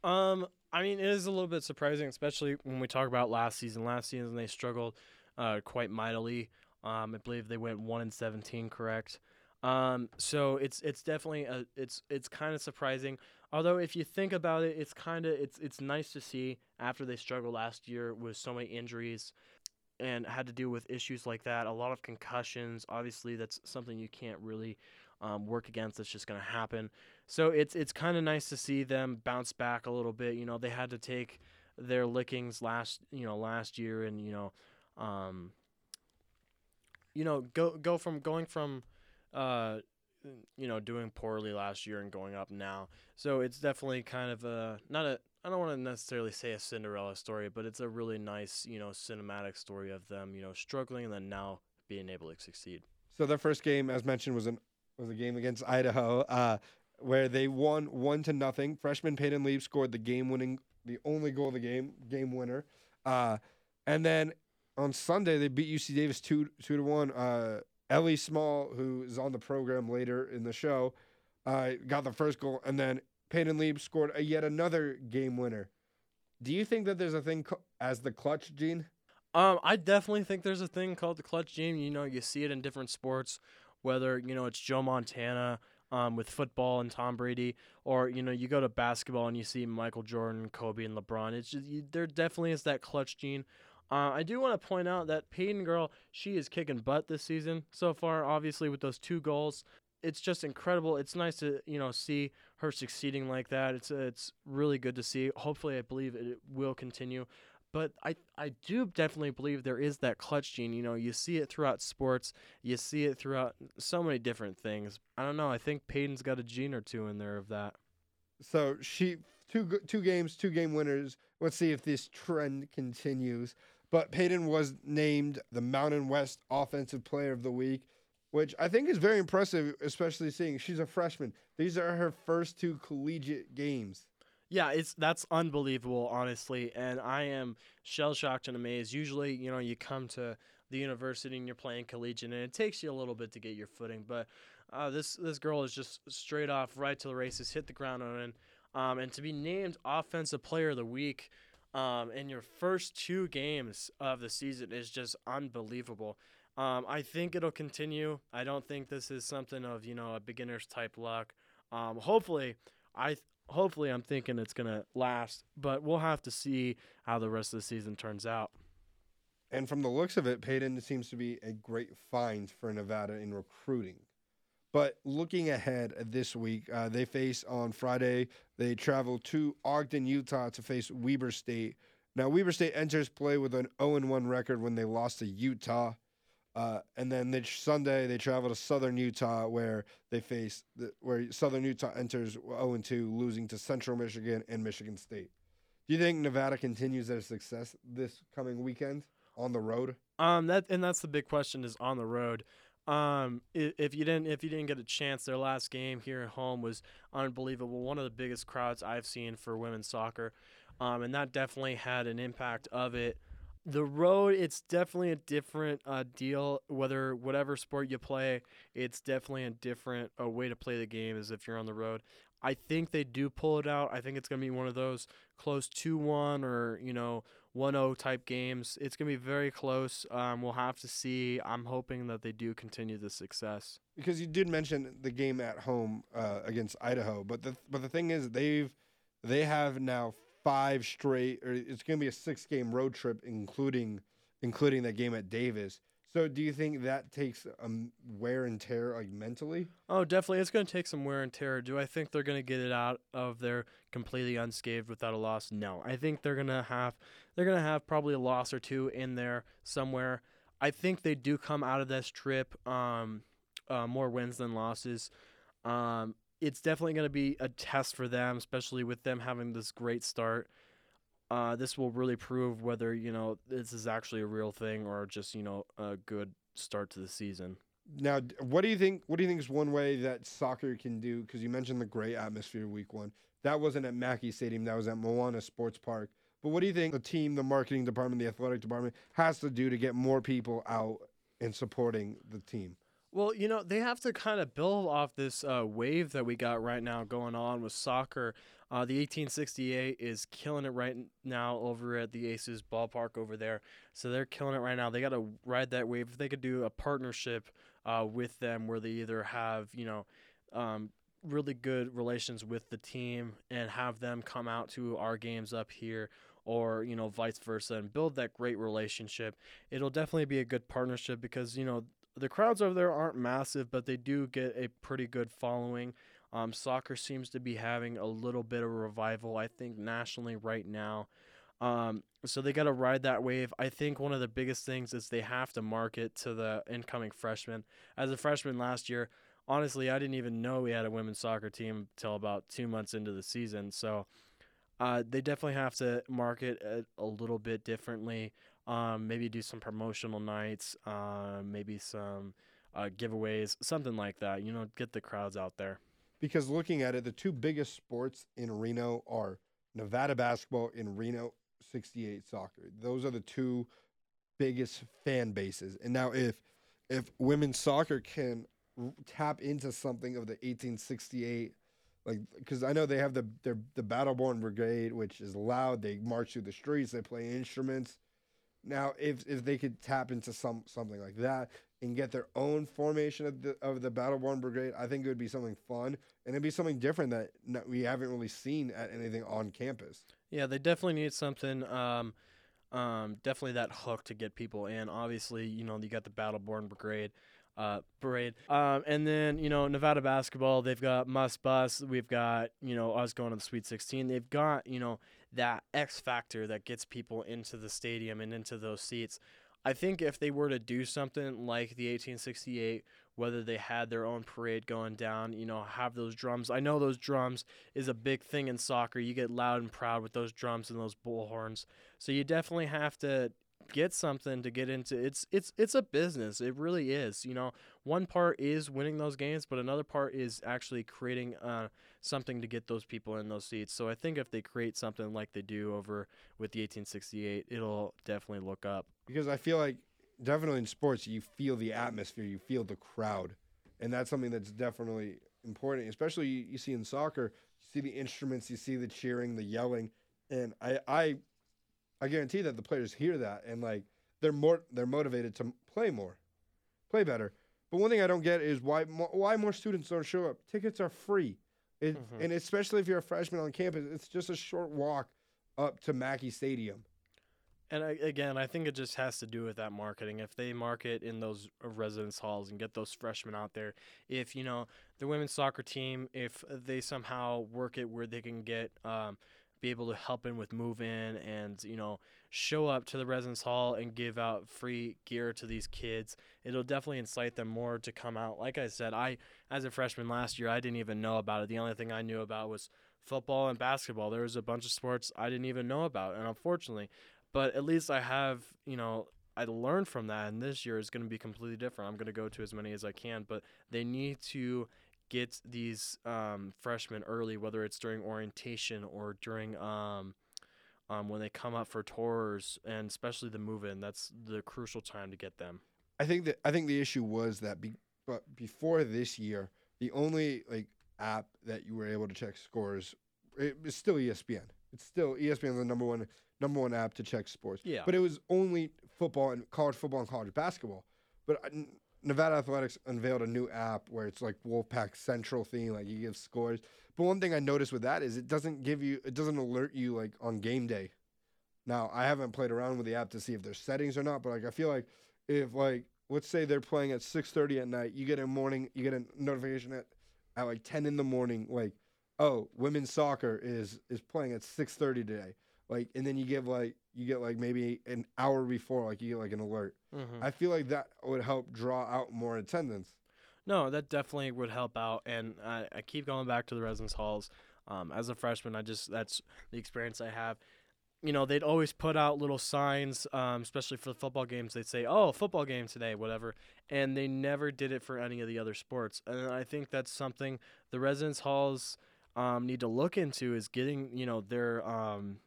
Um, I mean, it is a little bit surprising, especially when we talk about last season. Last season, they struggled uh, quite mightily. Um, I believe they went one and seventeen, correct? Um, so it's it's definitely a it's it's kind of surprising. Although if you think about it, it's kind of it's it's nice to see after they struggled last year with so many injuries and had to deal with issues like that, a lot of concussions. Obviously, that's something you can't really um, work against. It's just going to happen. So it's it's kind of nice to see them bounce back a little bit. You know, they had to take their lickings last you know last year, and you know, um, you know, go go from going from, uh, you know, doing poorly last year and going up now. So it's definitely kind of a not a I don't want to necessarily say a Cinderella story, but it's a really nice you know cinematic story of them you know struggling and then now being able to succeed. So their first game, as mentioned, was an was a game against Idaho, uh, where they won one to nothing. Freshman Peyton Leib scored the game winning, the only goal of the game, game winner. Uh, and then on Sunday they beat UC Davis two two to one. Uh, Ellie Small, who is on the program later in the show, uh, got the first goal, and then Peyton Leib scored a yet another game winner. Do you think that there's a thing co- as the clutch gene? Um, I definitely think there's a thing called the clutch gene. You know, you see it in different sports, whether you know it's Joe Montana um, with football and Tom Brady, or you know you go to basketball and you see Michael Jordan, Kobe, and LeBron. It's just you, there definitely is that clutch gene. Uh, I do want to point out that Peyton girl, she is kicking butt this season so far. Obviously, with those two goals, it's just incredible. It's nice to you know see her succeeding like that. It's it's really good to see. Hopefully, I believe it will continue but I, I do definitely believe there is that clutch gene. You know, you see it throughout sports, you see it throughout so many different things. I don't know. I think Peyton's got a gene or two in there of that. So she two two games, two game winners. Let's see if this trend continues. But Payton was named the Mountain West Offensive Player of the Week, which I think is very impressive, especially seeing she's a freshman. These are her first two collegiate games. Yeah, it's that's unbelievable, honestly, and I am shell shocked and amazed. Usually, you know, you come to the university and you're playing collegiate, and it takes you a little bit to get your footing. But uh, this this girl is just straight off right to the races, hit the ground running, um, and to be named offensive player of the week. Um, in your first two games of the season is just unbelievable. Um, I think it'll continue. I don't think this is something of you know a beginner's type luck. Um, hopefully, I hopefully I'm thinking it's gonna last, but we'll have to see how the rest of the season turns out. And from the looks of it, Payton seems to be a great find for Nevada in recruiting. But looking ahead this week, uh, they face on Friday. They travel to Ogden, Utah, to face Weber State. Now, Weber State enters play with an 0 1 record when they lost to Utah. Uh, and then Sunday they travel to Southern Utah, where they face the, where Southern Utah enters 0 2, losing to Central Michigan and Michigan State. Do you think Nevada continues their success this coming weekend on the road? Um, that and that's the big question is on the road. Um, if you didn't if you didn't get a chance, their last game here at home was unbelievable. One of the biggest crowds I've seen for women's soccer, um, and that definitely had an impact of it. The road, it's definitely a different uh, deal. Whether whatever sport you play, it's definitely a different uh, way to play the game as if you're on the road. I think they do pull it out. I think it's gonna be one of those close two one or you know 1-0 type games. It's gonna be very close. Um, we'll have to see. I'm hoping that they do continue the success. because you did mention the game at home uh, against Idaho, but the but the thing is they've they have now five straight, or it's going to be a six game road trip, including including that game at Davis. So do you think that takes um, wear and tear like mentally? Oh, definitely. It's going to take some wear and tear. Do I think they're going to get it out of there completely unscathed without a loss? No. I think they're going to have they're going to have probably a loss or two in there somewhere. I think they do come out of this trip um, uh, more wins than losses. Um, it's definitely going to be a test for them, especially with them having this great start. Uh, this will really prove whether you know this is actually a real thing or just you know a good start to the season. Now, what do you think? What do you think is one way that soccer can do? Because you mentioned the great atmosphere week one. That wasn't at Mackay Stadium. That was at Moana Sports Park. But what do you think the team, the marketing department, the athletic department has to do to get more people out and supporting the team? Well, you know, they have to kind of build off this uh, wave that we got right now going on with soccer. Uh, the 1868 is killing it right now over at the Aces ballpark over there. So they're killing it right now. They got to ride that wave. If they could do a partnership uh, with them where they either have, you know, um, really good relations with the team and have them come out to our games up here or you know vice versa and build that great relationship it'll definitely be a good partnership because you know the crowds over there aren't massive, but they do get a pretty good following. Um, soccer seems to be having a little bit of revival, I think, nationally right now. Um, so they got to ride that wave. I think one of the biggest things is they have to market to the incoming freshmen. As a freshman last year, honestly, I didn't even know we had a women's soccer team until about two months into the season. So uh, they definitely have to market a little bit differently. Um, maybe do some promotional nights, um, maybe some uh, giveaways, something like that. You know, get the crowds out there. Because looking at it, the two biggest sports in Reno are Nevada basketball and Reno 68 soccer. Those are the two biggest fan bases. And now if if women's soccer can r- tap into something of the 1868 like because I know they have the their the Battleborn Brigade, which is loud. They march through the streets. They play instruments. Now, if if they could tap into some something like that and get their own formation of the of the Battleborn Brigade, I think it would be something fun and it'd be something different that no, we haven't really seen at anything on campus. Yeah, they definitely need something. Um, um, definitely that hook to get people in. Obviously, you know, you got the Battleborn Brigade, uh, parade, um, and then you know Nevada basketball. They've got Muss Bus. We've got you know us going to the Sweet 16. They've got you know that X factor that gets people into the stadium and into those seats. I think if they were to do something like the 1868, whether they had their own parade going down, you know, have those drums. I know those drums is a big thing in soccer. You get loud and proud with those drums and those bullhorns. So you definitely have to get something to get into it's it's it's a business it really is you know one part is winning those games but another part is actually creating uh, something to get those people in those seats so i think if they create something like they do over with the 1868 it'll definitely look up because I feel like definitely in sports you feel the atmosphere, you feel the crowd, and that's something that's definitely important. Especially you, you see in soccer, you see the instruments, you see the cheering, the yelling, and I I I guarantee that the players hear that and like they're more they're motivated to play more, play better. But one thing I don't get is why mo- why more students don't show up. Tickets are free, it, Mhm. and especially if you're a freshman on campus, it's just a short walk up to Mackay Stadium. And I, again, I think it just has to do with that marketing. If they market in those residence halls and get those freshmen out there, if you know the women's soccer team, if they somehow work it where they can get um, be able to help in with move in and you know show up to the residence hall and give out free gear to these kids, it'll definitely incite them more to come out. Like I said, I as a freshman last year, I didn't even know about it. The only thing I knew about was football and basketball. There was a bunch of sports I didn't even know about, and unfortunately but at least I have, you know, I learned from that, and this year is going to be completely different. I'm going to go to as many as I can, but they need to get these um, freshmen early, whether it's during orientation or during um, um, when they come up for tours, and especially the move-in. That's the crucial time to get them. I think that I think the issue was that be, but before this year, the only like app that you were able to check scores it was still ESPN. It's still E ESPN the number one number one app to check sports. Yeah. But it was only football and college football and college basketball. But uh, Nevada Athletics unveiled a new app where it's like Wolfpack Central thing, like you give scores. But one thing I noticed with that is it doesn't give you, it doesn't alert you like on game day. Now I haven't played around with the app to see if there's settings or not, but like I feel like if like let's say they're playing at 6:30 at night, you get a morning, you get a notification at at like 10 in the morning, like oh women's soccer is is playing at 6:30 today, like and then you give like you get like maybe an hour before, like you get like an alert. Mm-hmm. I feel like that would help draw out more attendance. No, that definitely would help out, and I, I keep going back to the residence halls. Um, as a freshman, I just that's the experience I have. You know, they'd always put out little signs, um, especially for the football games. They'd say, "Oh, football game today," whatever, and they never did it for any of the other sports. And I think that's something the residence halls um, need to look into is getting you know their um,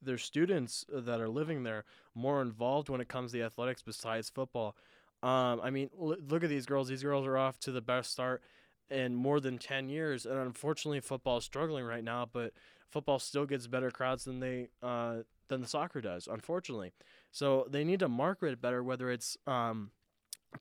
their students that are living there more involved when it comes to athletics besides football. Um, I mean, l- look at these girls. These girls are off to the best start in more than 10 years. And unfortunately, football is struggling right now, but football still gets better crowds than they uh, than the soccer does, unfortunately. So they need to market it better, whether it's um,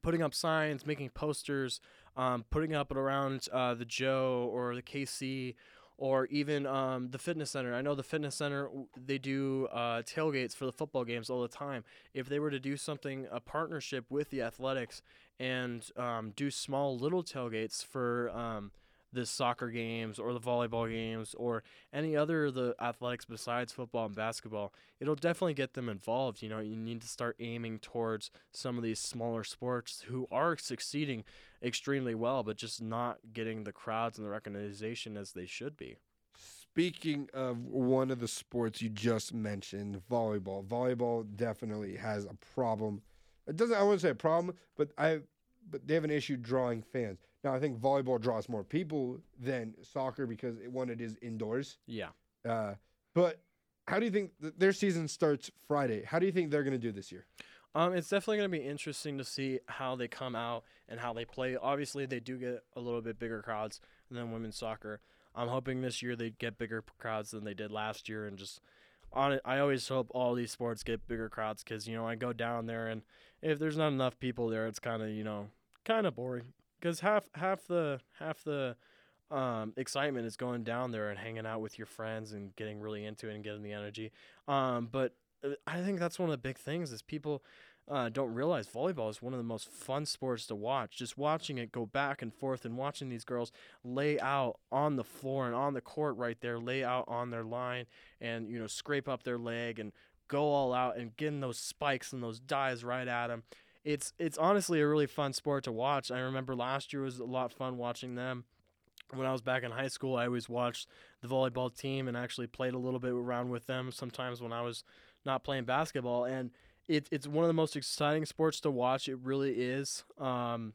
putting up signs, making posters, um, putting up it around uh, the Joe or the KC or even um, the fitness center. I know the fitness center they do uh, tailgates for the football games all the time. If they were to do something, a partnership with the athletics, and um, do small little tailgates for um, the soccer games or the volleyball games or any other of the athletics besides football and basketball, it'll definitely get them involved. You know, you need to start aiming towards some of these smaller sports who are succeeding extremely well, but just not getting the crowds and the recognition as they should be. Speaking of one of the sports you just mentioned, volleyball. Volleyball definitely has a problem. It doesn't. I wouldn't say a problem, but I, but they have an issue drawing fans. Now I think volleyball draws more people than soccer because it, one it is indoors. Yeah. Uh, but how do you think th- their season starts Friday? How do you think they're going to do this year? Um, it's definitely going to be interesting to see how they come out and how they play. Obviously, they do get a little bit bigger crowds than women's soccer. I'm hoping this year they get bigger crowds than they did last year, and just on it. I always hope all these sports get bigger crowds because you know I go down there and if there's not enough people there, it's kind of you know kind of boring because half half the half the um, excitement is going down there and hanging out with your friends and getting really into it and getting the energy. Um, but uh, I think that's one of the big things is people uh, don't realize volleyball is one of the most fun sports to watch. Just watching it go back and forth and watching these girls lay out on the floor and on the court right there, lay out on their line and you know scrape up their leg and go all out and getting those spikes and those dives right at them. It's it's honestly a really fun sport to watch. I remember last year was a lot of fun watching them when I was back in high school, I always watched the volleyball team and actually played a little bit around with them sometimes when I was not playing basketball. And it, it's one of the most exciting sports to watch. It really is. Um,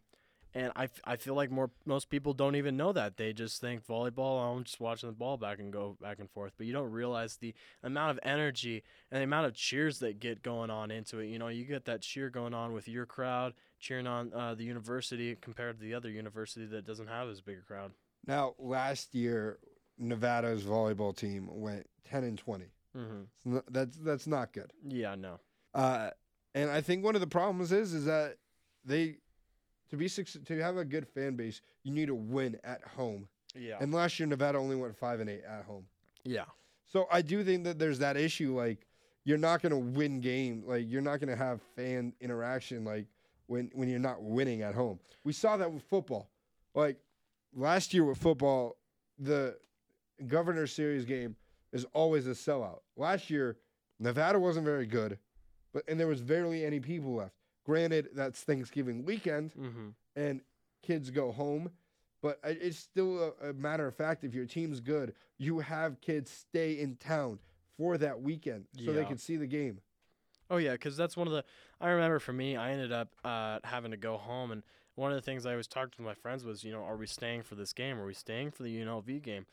and I, f- I feel like more most people don't even know that. They just think volleyball, oh, I'm just watching the ball back and go back and forth. But you don't realize the amount of energy and the amount of cheers that get going on into it. You know, you get that cheer going on with your crowd cheering on uh, the university compared to the other university that doesn't have as big a crowd. Now, last year, Nevada's volleyball team went 10 and 20. Mm-hmm. That's that's not good. Yeah, no. Uh, and I think one of the problems is is that they to be to have a good fan base, you need to win at home. Yeah. And last year Nevada only went five and eight at home. yeah. So I do think that there's that issue. Like you're not gonna win game. Like you're not gonna have fan interaction. Like when when you're not winning at home. We saw that with football. Like last year with football, the Governor Series game is always a sellout. Last year, Nevada wasn't very good, but and there was barely any people left. Granted, that's Thanksgiving weekend Mm-hmm. and kids go home. But it's still a, a matter of fact. If your team's good, you have kids stay in town for that weekend so they can see the game. Oh yeah, because that's one of the. I remember for me, I ended up uh, having to go home, and one of the things I always talked to my friends was, you know, are we staying for this game? Are we staying for the UNLV game?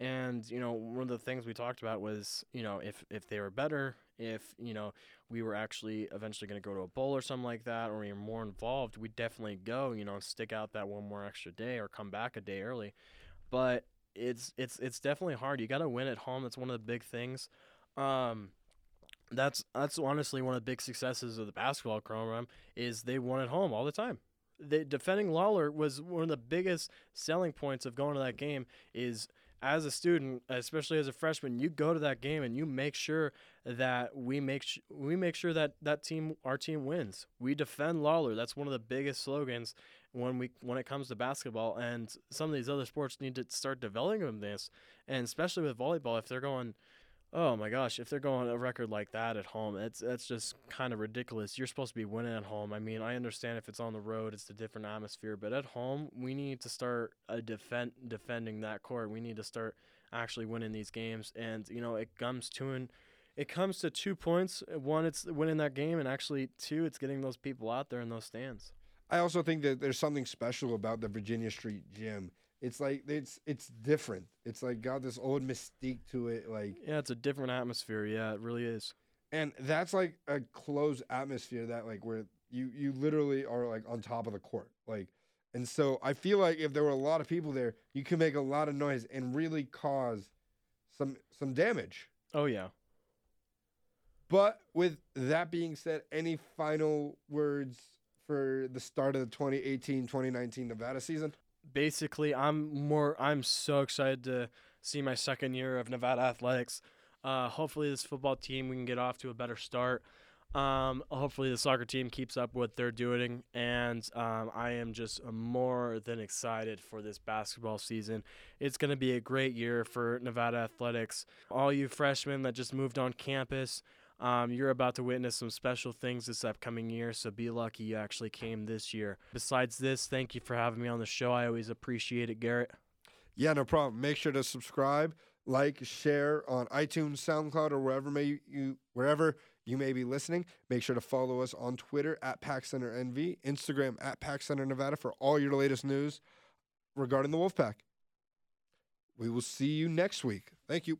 And you know, one of the things we talked about was, you know, if if they were better, if you know we were actually eventually going to go to a bowl or something like that, or we were more involved, we'd definitely go. You know, and stick out that one more extra day or come back a day early. But it's it's it's definitely hard. You got to win at home. That's one of the big things. Um, that's that's honestly one of the big successes of the basketball program is they won at home all the time. the defending Lawlor was one of the biggest selling points of going to that game. Is as a student, especially as a freshman, you go to that game and you make sure that we make sh- we make sure that that team our team wins. We defend Lawlor. That's one of the biggest slogans when we when it comes to basketball. And some of these other sports need to start developing this, and especially with volleyball, if they're going Oh my gosh, if they're going a record like that at home, it's that's just kind of ridiculous. You're supposed to be winning at home. I mean, I understand if it's on the road, it's a different atmosphere, but at home, we need to start uh, defend defending that court. We need to start actually winning these games, and you know, it comes to an it comes to two points. One, it's winning that game, and actually, two, it's getting those people out there in those stands. I also think that there's something special about the Virginia Street Gym. It's like it's it's different. It's like got this old mystique to it. Like Yeah, it's a different atmosphere. Yeah, it really is. and that's like a closed atmosphere that like where you you literally are like on top of the court like and so i feel like if there were a lot of people there you can make a lot of noise and really cause some some damage Oh yeah. but with that being said any final words for the start of the 2018-2019 nevada season basically i'm more i'm so excited to see my second year of nevada athletics. Uh, hopefully this football team we can get off to a better start. Um, hopefully the soccer team keeps up what they're doing and um, i am just more than excited for this basketball season. It's going to be a great year for nevada athletics. All you freshmen that just moved on campus um, you're about to witness some special things this upcoming year, so be lucky you actually came this year. Besides this, thank you for having me on the show. I always appreciate it, Garrett. yeah no problem make sure to subscribe like share on itunes soundcloud or wherever may you wherever you may be listening make sure to follow us on twitter at pack center nv instagram at pack center nevada for all your latest news regarding the wolfpack we will see you next week thank you